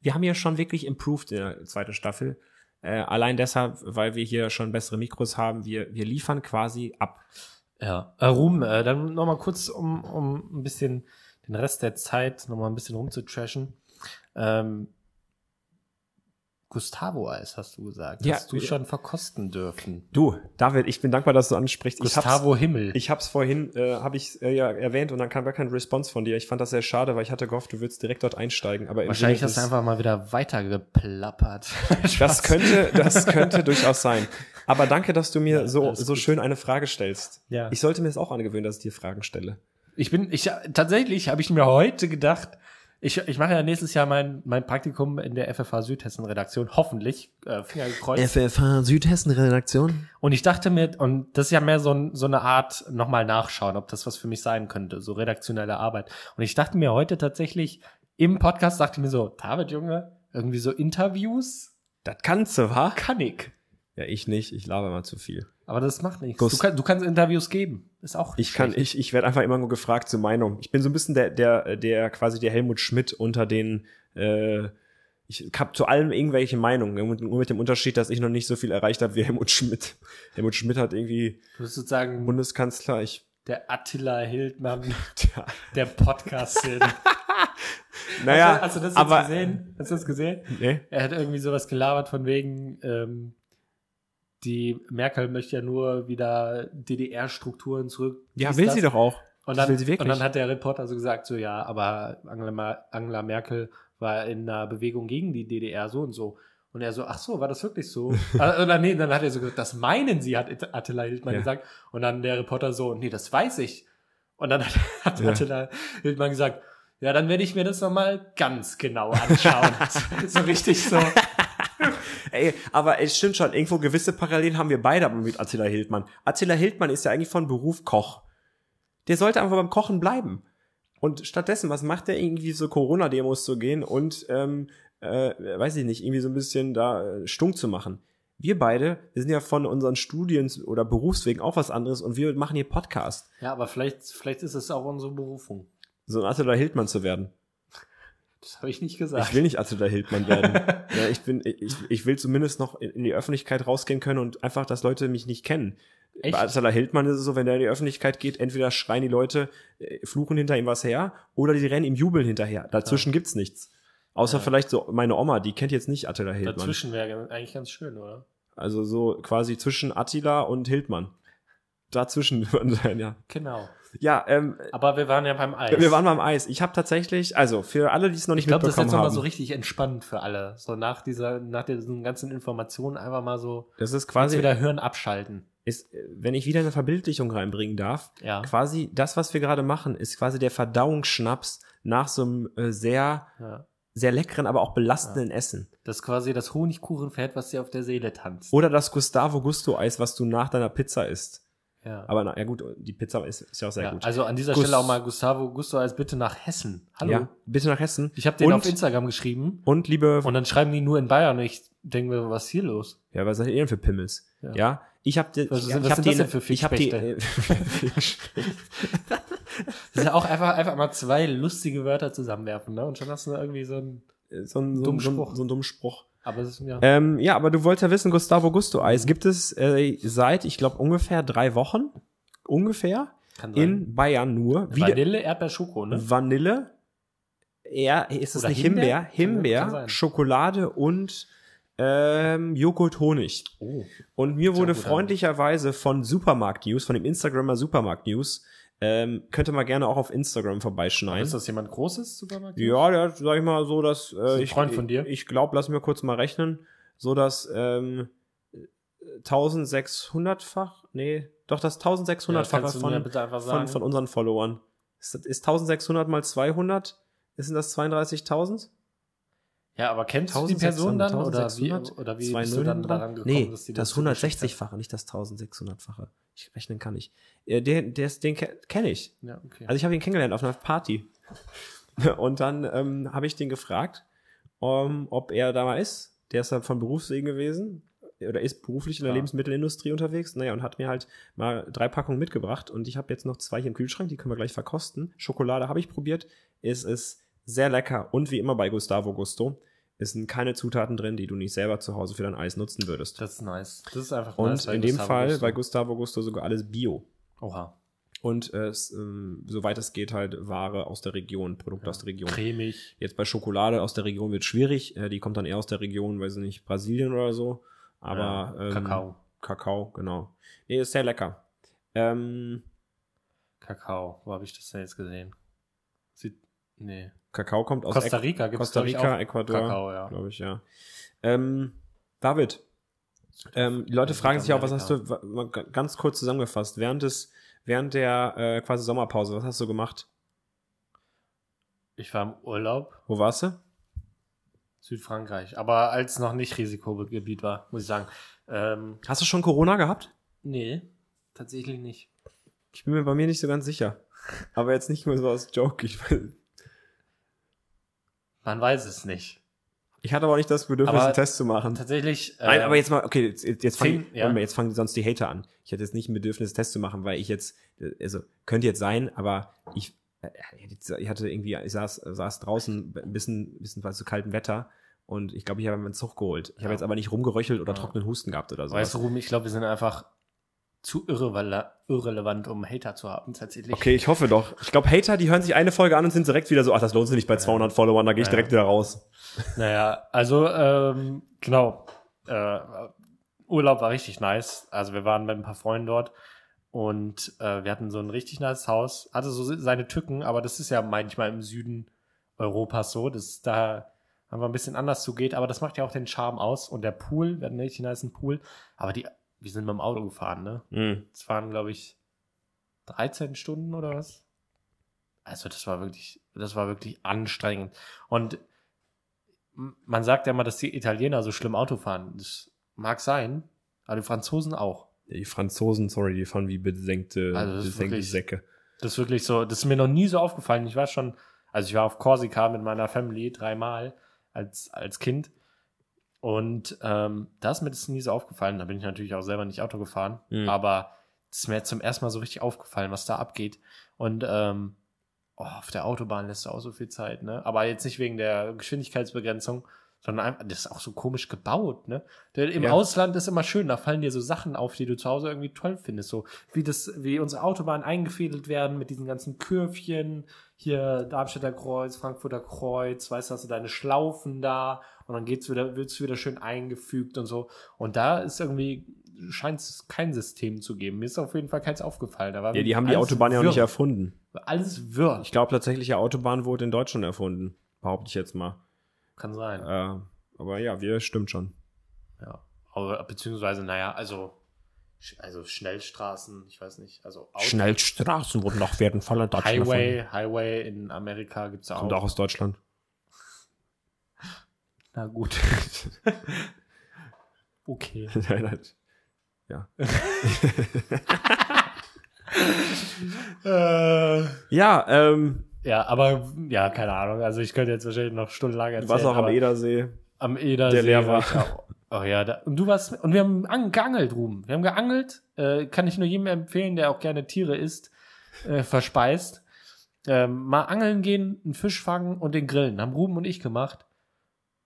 wir haben ja schon wirklich improved in der zweiten Staffel. Äh, allein deshalb, weil wir hier schon bessere Mikros haben, wir, wir liefern quasi ab.
Ja. Äh, Ruhm, äh, dann noch mal kurz, um, um ein bisschen den Rest der Zeit noch mal ein bisschen rumzutrashen. Ähm, Gustavo-Eis, hast du gesagt.
Ja,
hast du schon verkosten dürfen.
Du, David, ich bin dankbar, dass du ansprichst. Ich hab's-
Gustavo Himmel.
Ich habe es vorhin, äh, habe ich äh, ja erwähnt und dann kam gar kein Response von dir. Ich fand das sehr schade, weil ich hatte gehofft, du würdest direkt dort einsteigen. Aber
Wahrscheinlich hast du einfach mal wieder weitergeplappert. <laughs>
Das könnte, das könnte durchaus sein. Aber danke, dass du mir
Ja,
so so
gut.
schön eine Frage stellst.
Ja.
Ich sollte mir das auch angewöhnen, dass ich dir Fragen stelle.
Ich bin, ich tatsächlich habe ich mir heute gedacht, ich, ich mache ja nächstes Jahr mein, mein Praktikum in der FFH Südhessen Redaktion, hoffentlich, äh, Finger gekreuzt.
FFH Südhessen Redaktion.
Und ich dachte mir, und das ist ja mehr so, ein, so eine Art nochmal nachschauen, ob das was für mich sein könnte, so redaktionelle Arbeit. Und ich dachte mir heute tatsächlich im Podcast, dachte ich mir so, David Junge, irgendwie so Interviews
Das kannst du, wa?
kann ich.
Ja, ich nicht. Ich laber mal zu viel.
Aber das macht nichts. Du, kann, du kannst Interviews geben. Ist auch
Ich kann,
schlecht.
ich, ich werde einfach immer nur gefragt zur Meinung. Ich bin so ein bisschen der, der, der quasi der Helmut Schmidt unter den, äh, ich habe zu allem irgendwelche Meinungen, nur mit dem Unterschied, dass ich noch nicht so viel erreicht habe wie Helmut Schmidt. <laughs> Helmut Schmidt hat irgendwie
Du bist sozusagen
Bundeskanzler, ich,
der Attila Hildmann <laughs>
tja, <laughs>
der Podcast-Szene.
naja,
hast, du, hast du das jetzt
aber,
gesehen? Hast du das gesehen?
Nee?
Er hat irgendwie sowas gelabert von wegen, ähm, die Merkel möchte ja nur wieder DDR-Strukturen zurück.
Ja, will
das.
sie doch auch.
Und dann,
will sie wirklich.
und dann hat der Reporter so gesagt, so ja, aber Angela, Angela Merkel war in einer Bewegung gegen die DDR so und so. Und er so, ach so, war das wirklich so? <laughs> Ah, Oder nee, dann hat er so gesagt, das meinen sie, hat Attila Hildmann
Ja.
gesagt. Und dann der Reporter so, nee, das weiß ich. Und dann hat, <laughs> hat
Ja.
Attila Hildmann gesagt, ja, dann werde ich mir das nochmal ganz genau anschauen. <laughs> so richtig so. <laughs>
Ey, aber es stimmt schon, irgendwo gewisse Parallelen haben wir beide mit Attila Hildmann. Attila Hildmann ist ja eigentlich von Beruf Koch. Der sollte einfach beim Kochen bleiben. Und stattdessen, was macht er irgendwie so Corona-Demos zu gehen und, ähm, äh, weiß ich nicht, irgendwie so ein bisschen da äh, stunk zu machen. Wir beide, wir sind ja von unseren Studien oder Berufswegen auch was anderes und wir machen hier Podcast.
Ja, aber vielleicht, vielleicht ist es auch unsere Berufung.
So ein Attila Hildmann zu werden.
Das habe ich nicht gesagt.
Ich will nicht Attila Hildmann werden. <laughs> ja, ich bin, ich, ich will zumindest noch in die Öffentlichkeit rausgehen können und einfach, dass Leute mich nicht kennen.
Echt?
Bei Attila Hildmann ist es so, wenn der in die Öffentlichkeit geht, entweder schreien die Leute, äh, fluchen hinter ihm was her, oder die rennen ihm jubeln hinterher. Dazwischen gibt's nichts. Außer
Ja.
vielleicht so meine Oma, die kennt jetzt nicht Attila Hildmann.
Dazwischen wäre eigentlich ganz schön, oder?
Also so quasi zwischen Attila und Hildmann. Dazwischen <laughs> würden sein, ja.
Genau.
Ja, ähm,
Aber wir waren ja beim Eis.
wir waren beim Eis. Ich habe tatsächlich, also für alle, die es noch nicht
ich glaube, das ist
mitbekommen
jetzt nochmal
haben,
so richtig entspannend für alle. So nach dieser, nach diesen ganzen Informationen einfach mal so
das ist
quasi wieder Hirn abschalten.
ist, wenn ich wieder eine Verbildlichung reinbringen darf,
Ja.
quasi das, was wir gerade machen, ist quasi der Verdauungsschnaps nach so einem äh, sehr,
Ja.
sehr leckeren, aber auch belastenden Essen.
Das ist quasi das Honigkuchenpferd, was dir auf der Seele tanzt.
Oder das Gustavo Gusto Eis, was du nach deiner Pizza isst.
Ja.
Aber na, ja gut, die Pizza ist, ist ja auch sehr
ja,
gut.
also an dieser
Gus-
Stelle auch mal Gustavo Gusto als bitte nach Hessen. Hallo.
Ja, bitte nach Hessen.
Ich habe den
und,
auf Instagram geschrieben
Und liebe,
und dann schreiben die nur in Bayern und ich denke mir, was ist hier los?
ja, was seid ihr denn für Pimmels? Ja,
Ja.
ich habe
Was
ich,
sind-
ich
was
hab
sind das
die,
denn für
ich habe die? <laughs>
Das ist ja auch einfach, einfach mal zwei lustige Wörter zusammenwerfen, ne? Und schon hast du irgendwie so ein.
äh, so ein so,
Dummen
ein- so, ein-
Spruch.
so ein dummen Spruch.
Aber es ist ja.
Ähm, ja, aber du wolltest ja wissen, Gustavo Gusto Eis gibt es äh, seit, ich glaube, ungefähr drei Wochen. Ungefähr. In Bayern nur. Wieder
Vanille, Erdbeer, Schoko, ne?
Vanille. Ja, ist es
Oder
nicht
Himbeer?
Himbeer? Himbeer. Schokolade und ähm, Joghurt Honig.
Oh.
Und mir wurde
an.
freundlicherweise von Supermarkt News, von dem Instagrammer Supermarkt News, ähm, könnte man gerne auch auf Instagram vorbeischneiden.
Ist das jemand Großes, Supermarkt?
Ja, der, sag ich mal so, dass äh, ich,
Freund von dir?
Ich, ich glaube, lass mir kurz mal rechnen, so dass ähm, 1600-fach, nee, doch das 1600-fache
kannst du mir
von, von, von unseren Followern. Ist, das- ist 1600 mal 200? Ist denn das 32.000?
Ja, aber kennst du die Person dann? Oder wie,
1600,
oder wie bist du dann daran gekommen,
Nee,
dass die
das
zugeschickt hat?
160-fache, nicht das 1600-fache. Ich rechnen kann ich. Den, der den kenne ich.
Ja, okay.
Also ich habe ihn kennengelernt auf einer Party. <laughs> Und dann ähm, habe ich den gefragt, um, ob er da mal ist. Der ist dann von Berufswegen gewesen oder ist beruflich in der
Ja.
Lebensmittelindustrie unterwegs. Naja, und hat mir halt mal drei Packungen mitgebracht. Und ich habe jetzt noch zwei hier im Kühlschrank, die können wir gleich verkosten. Schokolade habe ich probiert. Es ist sehr lecker. Und wie immer bei Gustavo Gusto, es sind keine Zutaten drin, die du nicht selber zu Hause für dein Eis nutzen würdest.
das ist nice. Das ist einfach
Und
nice. bei
in dem
Gustavo
Fall
Gusto.
bei Gustavo Gusto sogar alles Bio.
Oha.
Und äh, es, ähm, soweit es geht, halt Ware aus der Region, Produkte aus der Region.
Cremig.
Jetzt bei Schokolade aus der Region wird schwierig. Äh, die kommt dann eher aus der Region, weiß ich nicht, Brasilien oder so. Aber
Ja,
ähm,
Kakao.
Kakao, genau. Nee, ist sehr lecker. Ähm,
Kakao. Wo habe ich das denn jetzt gesehen? Sieht. Nee.
Kakao kommt aus
Costa Rica gibt's,
Costa Rica, Ecuador,
Kakao, ja.
glaube ich, ja. Ähm, David, ähm, die Leute fragen sich auch, was hast du, ganz kurz zusammengefasst, während des, während der äh, quasi Sommerpause, was hast du gemacht?
Ich war im Urlaub,
Wo warst du?
Südfrankreich. Aber als noch nicht Risikogebiet war, muss ich sagen. Ähm,
Hast du schon Corona gehabt?
nee, tatsächlich nicht.
Ich bin mir bei mir nicht so ganz sicher. Aber jetzt nicht nur so als Joke. Ich,
Man weiß es nicht.
ich hatte aber auch nicht das Bedürfnis,
Aber
einen Test zu machen.
Tatsächlich.
Nein,
äh,
aber jetzt mal, okay, jetzt, jetzt, fangen,
ja.
Jetzt fangen sonst die Hater an. Ich hatte jetzt nicht ein Bedürfnis, einen Test zu machen, weil ich jetzt, äh, also, könnte jetzt sein, aber ich, äh, ich hatte irgendwie, ich saß, saß draußen ein bisschen, bisschen zu kaltem Wetter und ich glaube, ich habe mir einen Zug geholt. Ich habe
Ja.
jetzt aber nicht rumgeröchelt oder
Ja.
trockenen Husten gehabt oder so.
Weißt du, Ruben, ich glaube, wir sind einfach zu irrele irrelevant, um Hater zu haben, tatsächlich.
Okay, ich hoffe doch. Ich glaube, Hater, die hören sich eine Folge an und sind direkt wieder so, ach, das lohnt sich nicht bei 200 Followern, da gehe ich
Ja.
direkt wieder raus.
Naja, also, ähm, genau. Äh, Urlaub war richtig nice. Also, wir waren mit ein paar Freunden dort und äh, wir hatten so ein richtig nice Haus. Hatte so seine Tücken, aber das ist ja manchmal im Süden Europas so, dass da einfach ein bisschen anders zugeht. Aber das macht ja auch den Charme aus. Und der Pool, wir hatten einen richtig nice Pool. Aber die, wir sind mit dem Auto gefahren, ne?
Mhm.
Es waren, glaube ich, 13 Stunden oder was? Also, das war wirklich, das war wirklich anstrengend. Und man sagt ja immer, dass die Italiener so schlimm Auto fahren. Das mag sein, aber die Franzosen auch.
Die Franzosen, sorry, die fahren wie besenkte,
Also das
besenkte
wirklich-
Säcke.
Das ist wirklich so, das ist mir noch nie so aufgefallen. Ich war schon, also ich war auf Korsika mit meiner Family dreimal als, als Kind. Und ähm, da ist mir das nie so aufgefallen. Da bin ich natürlich auch selber nicht Auto gefahren.
Mhm.
Aber es ist mir zum ersten Mal so richtig aufgefallen, was da abgeht. Und ähm, oh, auf der Autobahn lässt du auch so viel Zeit, ne? Aber jetzt nicht wegen der Geschwindigkeitsbegrenzung, sondern einfach, das ist auch so komisch gebaut, ne? Im
Ja.
Ausland ist immer schön, da fallen dir so Sachen auf, die du zu Hause irgendwie toll findest. So wie das, wie unsere Autobahnen eingefädelt werden mit diesen ganzen Kürfchen, hier Darmstädter Kreuz, Frankfurter Kreuz, weißt du, hast du deine Schlaufen da und dann geht's wieder, wird's wieder schön eingefügt und so. Und da ist irgendwie, scheint es kein System zu geben. Mir ist auf jeden Fall keins aufgefallen. Da
Ja, die haben die Autobahn ja auch nicht
wirr.
erfunden.
Alles wirr.
Ich glaube tatsächlich, die Autobahn wurde in Deutschland erfunden. Behaupte ich jetzt mal.
Kann sein.
Äh, aber ja, wir stimmt schon.
Ja. Aber, beziehungsweise, naja, also, also Schnellstraßen, ich weiß nicht, also Auto-
Schnellstraßen wurden nach werden in Deutschland
Highway, Highway in Amerika ja
erfunden.
auch.
Kommt auch aus Deutschland.
Na gut. <laughs> okay. <laughs>
Ja.
Äh, <laughs>
ja, ähm,
ja, aber, ja, keine Ahnung. Also, ich könnte jetzt wahrscheinlich noch stundenlang
du
erzählen.
warst auch am Edersee.
am Edersee.
der leer war.
Oh ja, da, und du warst, und wir haben an, geangelt, Ruben. Wir haben geangelt, äh, kann ich nur jedem empfehlen, der auch gerne Tiere isst, äh, verspeist. Ähm, mal angeln gehen, einen Fisch fangen und den grillen. Haben Ruben und ich gemacht.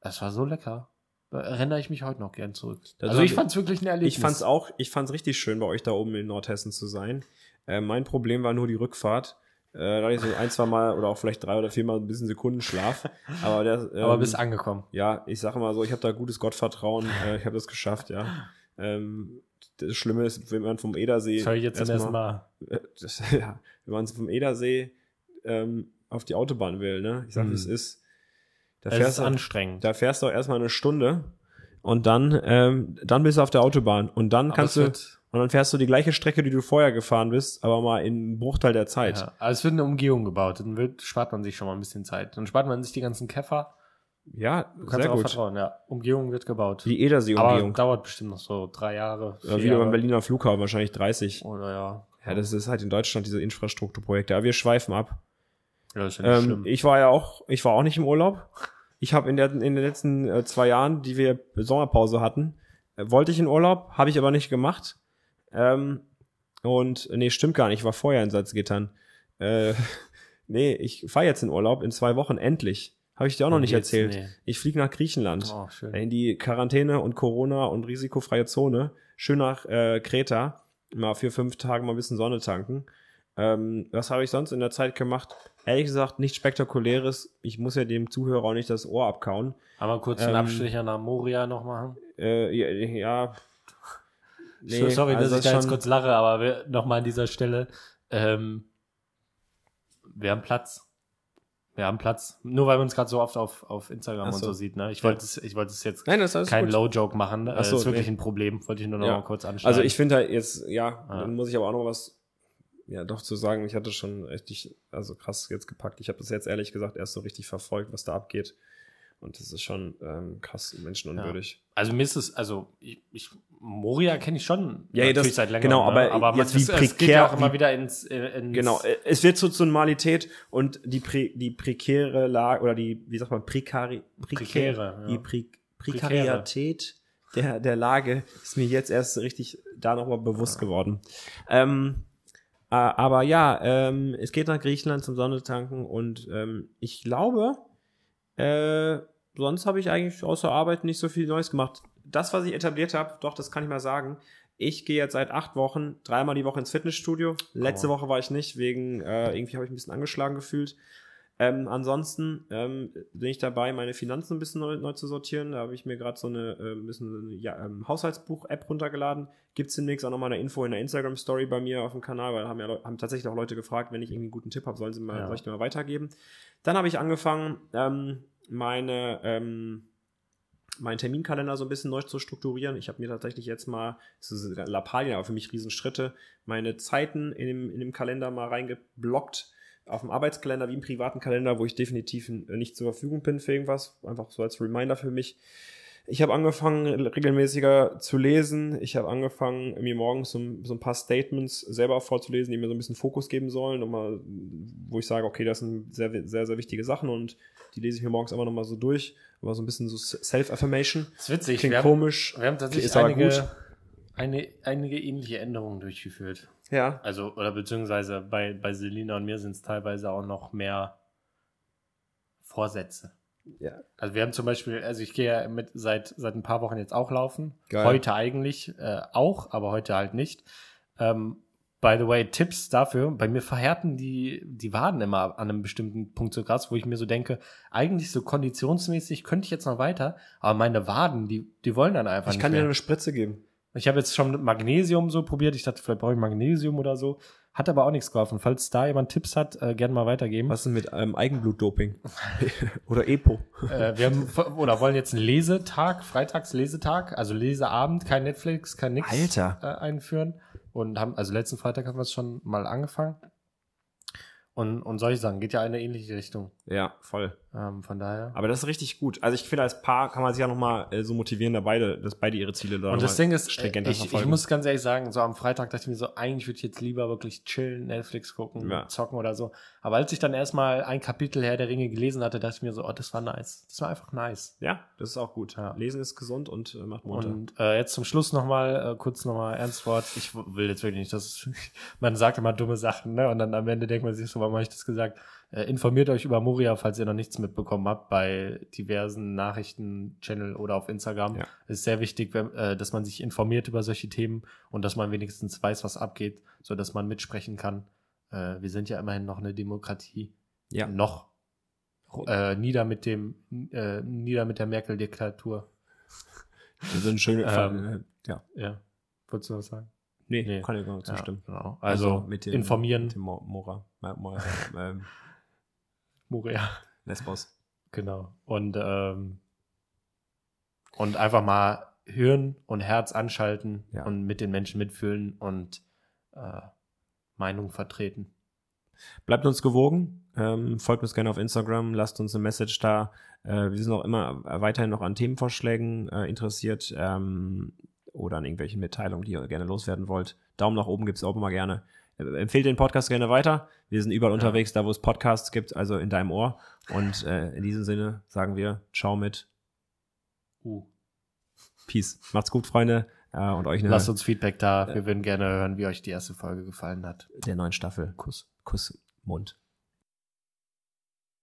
Das war so lecker. Da erinnere ich mich heute noch gern zurück.
Das
also ich fand's wirklich ein Erlebnis.
Ich fand's auch, ich fand's richtig schön, bei euch da oben in Nordhessen zu sein. Äh, mein Problem war nur die Rückfahrt. Äh, da hatte ich so ein, zwei Mal oder auch vielleicht drei oder vier Mal ein bisschen Sekundenschlaf. Aber der, <laughs> ähm,
Aber bist angekommen.
ja, ich sage mal so, ich habe da gutes Gottvertrauen. Äh, ich habe das geschafft, ja. Ähm, das Schlimme ist, wenn man vom Edersee.
Das höre ich jetzt zum ersten Mal.
äh, das, <laughs> ja, wenn man vom Edersee ähm, auf die Autobahn will, ne? Ich sag,
Hm.
wie es ist. Da
Es
fährst,
ist
du,
anstrengend.
da fährst du auch erstmal eine Stunde und dann, ähm, dann bist du auf der Autobahn und dann
Aber
kannst du, und dann fährst du die gleiche Strecke, die du vorher gefahren bist, aber mal in Bruchteil der Zeit.
Ja, aber es wird eine Umgehung gebaut. Dann wird, spart man sich schon mal ein bisschen Zeit. Dann spart man sich die ganzen Käfer
Ja,
Du kannst
sehr
darauf
gut.
vertrauen, ja. Umgehung wird gebaut.
Die
Aber
Edersee-Umgehung.
dauert bestimmt noch so drei Jahre.
Ja, wieder beim. Berliner Flughafen, wahrscheinlich 30.
Oder ja.
Ja, das ist halt in Deutschland diese Infrastrukturprojekte. Aber wir schweifen ab.
Ja, ist ja nicht
Ähm,
schlimm.
ich war ja auch, ich war auch nicht im Urlaub. Ich habe in, der, in den letzten äh, zwei Jahren, die wir Sommerpause hatten, äh, wollte ich in Urlaub, habe ich aber nicht gemacht. Ähm, und nee, stimmt gar nicht, ich war vorher in Salzgittern. Äh, <laughs> nee, ich fahre jetzt in Urlaub in zwei Wochen, endlich. Habe ich dir auch noch
Wo
nicht erzählt.
Nee.
Ich fliege nach Griechenland.
Oh, schön.
In die Quarantäne und Corona und risikofreie Zone. Schön nach äh, Kreta. Mal für fünf Tage mal ein bisschen Sonne tanken. Ähm, was habe ich sonst in der Zeit gemacht? Ehrlich gesagt, nichts Spektakuläres. Ich muss ja dem Zuhörer auch nicht das Ohr abkauen.
Aber kurz einen
Ähm,
Abstecher nach Moria noch machen.
Äh, ja, ja. <laughs>
So- Sorry,
also
dass ich da jetzt kurz lache, aber wir, noch mal an dieser Stelle. Ähm, wir haben Platz. Wir haben Platz. Nur weil man uns gerade so oft auf, auf Instagram
Ach
und
so.
so sieht. Ne? Ich wollte es, ich wollte es jetzt
Nein, das
kein. Low-Joke machen. Äh,
Ach so,
ist wirklich
nee.
ein Problem. Wollte ich nur noch
Ja.
mal kurz anschneiden.
Also ich finde halt jetzt, ja,
Ah.
dann muss ich aber auch noch was, ja, doch zu sagen. Ich hatte schon richtig, also krass jetzt gepackt. Ich habe das jetzt ehrlich gesagt erst so richtig verfolgt, was da abgeht. Und das ist schon ähm, krass menschenunwürdig.
Also mir ist es, also ich, ich Moria kenne ich schon
Ja, ja, das-
natürlich seit längerem.
genau,
ne?
aber
aber
jetzt
man,
wie
es, es geht
prekär-
ja auch immer
wie-
wieder ins, äh, ins
Genau, äh, es wird so zur Normalität und die, prä, die prekäre Lage oder die, wie sagt man, prekari,
Prekäre, ja.
die Pre, Prekarität der, der Lage ist mir jetzt erst richtig da nochmal bewusst geworden. Ähm, äh, aber ja, ähm, es geht nach Griechenland zum Sonnetanken und ähm, ich glaube, äh, sonst habe ich eigentlich außer Arbeit nicht so viel Neues gemacht. Das, was ich etabliert habe, doch, das kann ich mal sagen. Ich gehe jetzt seit acht Wochen dreimal die Woche ins Fitnessstudio. Letzte
Oh.
Woche war ich nicht, wegen äh, irgendwie habe ich ein bisschen angeschlagen gefühlt. Ähm, ansonsten ähm, bin ich dabei, meine Finanzen ein bisschen neu, neu zu sortieren. Da habe ich mir gerade so eine äh, bisschen ja, ähm, Haushaltsbuch-App runtergeladen. Gibt es demnächst auch nochmal eine Info in der Instagram-Story bei mir auf dem Kanal, weil haben ja haben tatsächlich auch Leute gefragt, wenn ich irgendwie einen guten Tipp habe, sollen sie mal,
Ja.
soll ich den mal weitergeben. Dann habe ich angefangen, ähm, meine ähm, meinen Terminkalender so ein bisschen neu zu strukturieren. Ich habe mir tatsächlich jetzt mal, das ist Lappalien, aber für mich Riesenschritte, meine Zeiten in dem, in dem Kalender mal reingeblockt. Auf dem Arbeitskalender wie im privaten Kalender, wo ich definitiv äh, nicht zur Verfügung bin für irgendwas. Einfach so als Reminder für mich. Ich habe angefangen, regelmäßiger zu lesen. Ich habe angefangen, mir morgens so, ein- so ein paar Statements selber vorzulesen, die mir so ein bisschen Fokus geben sollen. Nochmal, wo ich sage, okay, das sind sehr, sehr, sehr wichtige Sachen und die lese ich mir morgens immer nochmal so durch. Aber so ein bisschen so Self-Affirmation.
Das ist witzig.
Klingt
wir, haben,
komisch.
wir haben tatsächlich einige, eine, einige ähnliche Änderungen durchgeführt.
Ja.
Also, oder beziehungsweise bei, bei Selina und mir sind es teilweise auch noch mehr Vorsätze.
Ja.
Also wir haben zum Beispiel, also ich gehe ja mit seit, seit ein paar Wochen jetzt auch laufen.
Geil.
Heute eigentlich äh, auch, aber heute halt nicht. Ähm, by the way, Tipps dafür. Bei mir verhärten die, die Waden immer an einem bestimmten Punkt so krass, wo ich mir so denke, eigentlich so konditionsmäßig könnte ich jetzt noch weiter, aber meine Waden, die, die wollen dann einfach
Ich
nicht
kann dir
mehr.
eine Spritze geben.
Ich habe jetzt schon Magnesium so probiert. Ich dachte, vielleicht brauche ich Magnesium oder so. Hat aber auch nichts geholfen. Falls da jemand Tipps hat, äh, gerne mal weitergeben.
Was ist denn mit ähm, Eigenblutdoping? <laughs> Oder EPO?
Äh, wir haben oder wollen jetzt einen Lesetag, Freitags-Lesetag, also Leseabend, kein Netflix, kein nix
Alter.
Äh, einführen. Und haben, also letzten Freitag haben wir es schon mal angefangen. Und, und solche Sachen geht ja in eine ähnliche Richtung.
Ja, voll.
Ähm, von daher.
Aber das ist richtig gut. Also ich finde, als Paar kann man sich ja nochmal äh, so motivieren, da beide, dass beide ihre Ziele da
Und das Ding ist, äh,
stringenter
ich, ich
verfolgen.
muss ganz ehrlich sagen, so am Freitag dachte ich mir so, eigentlich würde ich jetzt lieber wirklich chillen, Netflix gucken,
Ja.
zocken oder so. Aber als ich dann erstmal ein Kapitel Herr der Ringe gelesen hatte, dachte ich mir so, oh, das war nice. Das war einfach nice.
ja, das ist auch gut.
Ja.
Lesen ist gesund und äh, macht munter.
Und äh, jetzt zum Schluss nochmal, äh, kurz nochmal Ernstwort. Ich will jetzt wirklich nicht, dass <laughs> man sagt immer dumme Sachen, ne? Und dann am Ende denkt man sich so, warum habe ich das gesagt? Äh, informiert euch über Moria, falls ihr noch nichts mitbekommen habt, bei diversen Nachrichten-Channel oder auf Instagram.
Ja.
Es ist sehr wichtig, wenn, äh, dass man sich informiert über solche Themen und dass man wenigstens weiß, was abgeht, so dass man mitsprechen kann. Äh, wir sind ja immerhin noch eine Demokratie.
Ja.
Noch. Äh, nieder mit dem, äh, nieder mit der Merkel-Diktatur.
Das sind schöne
Ähm,
äh, ja.
Ja. Wolltest du was sagen?
Nee,
nee.
kann ich gar nicht zustimmen.
Ja, genau. Also,
mit dem,
informieren.
Mit dem Mo- Mora. Mo- Mo- <laughs> ähm,
Moria.
Lesbos.
Genau. Und, ähm, und einfach mal Hirn und Herz anschalten
Ja.
und mit den Menschen mitfühlen und äh, Meinung vertreten.
Bleibt uns gewogen. Ähm, folgt uns gerne auf Instagram, lasst uns eine Message da. Äh, wir sind auch immer weiterhin noch an Themenvorschlägen äh, interessiert ähm, oder an irgendwelchen Mitteilungen, die ihr gerne loswerden wollt. Daumen nach oben gibt's auch immer gerne. Empfehlt den Podcast gerne weiter. Wir sind überall unterwegs, da wo es Podcasts gibt, also in deinem Ohr. Und äh, in diesem Sinne sagen wir Ciao mit
Uh.
Peace. Macht's gut, Freunde. Äh, und euch eine
Lasst uns Feedback da. Wir würden gerne hören, wie euch die erste Folge gefallen hat.
der neuen Staffel. Kuss, Kuss, Mund.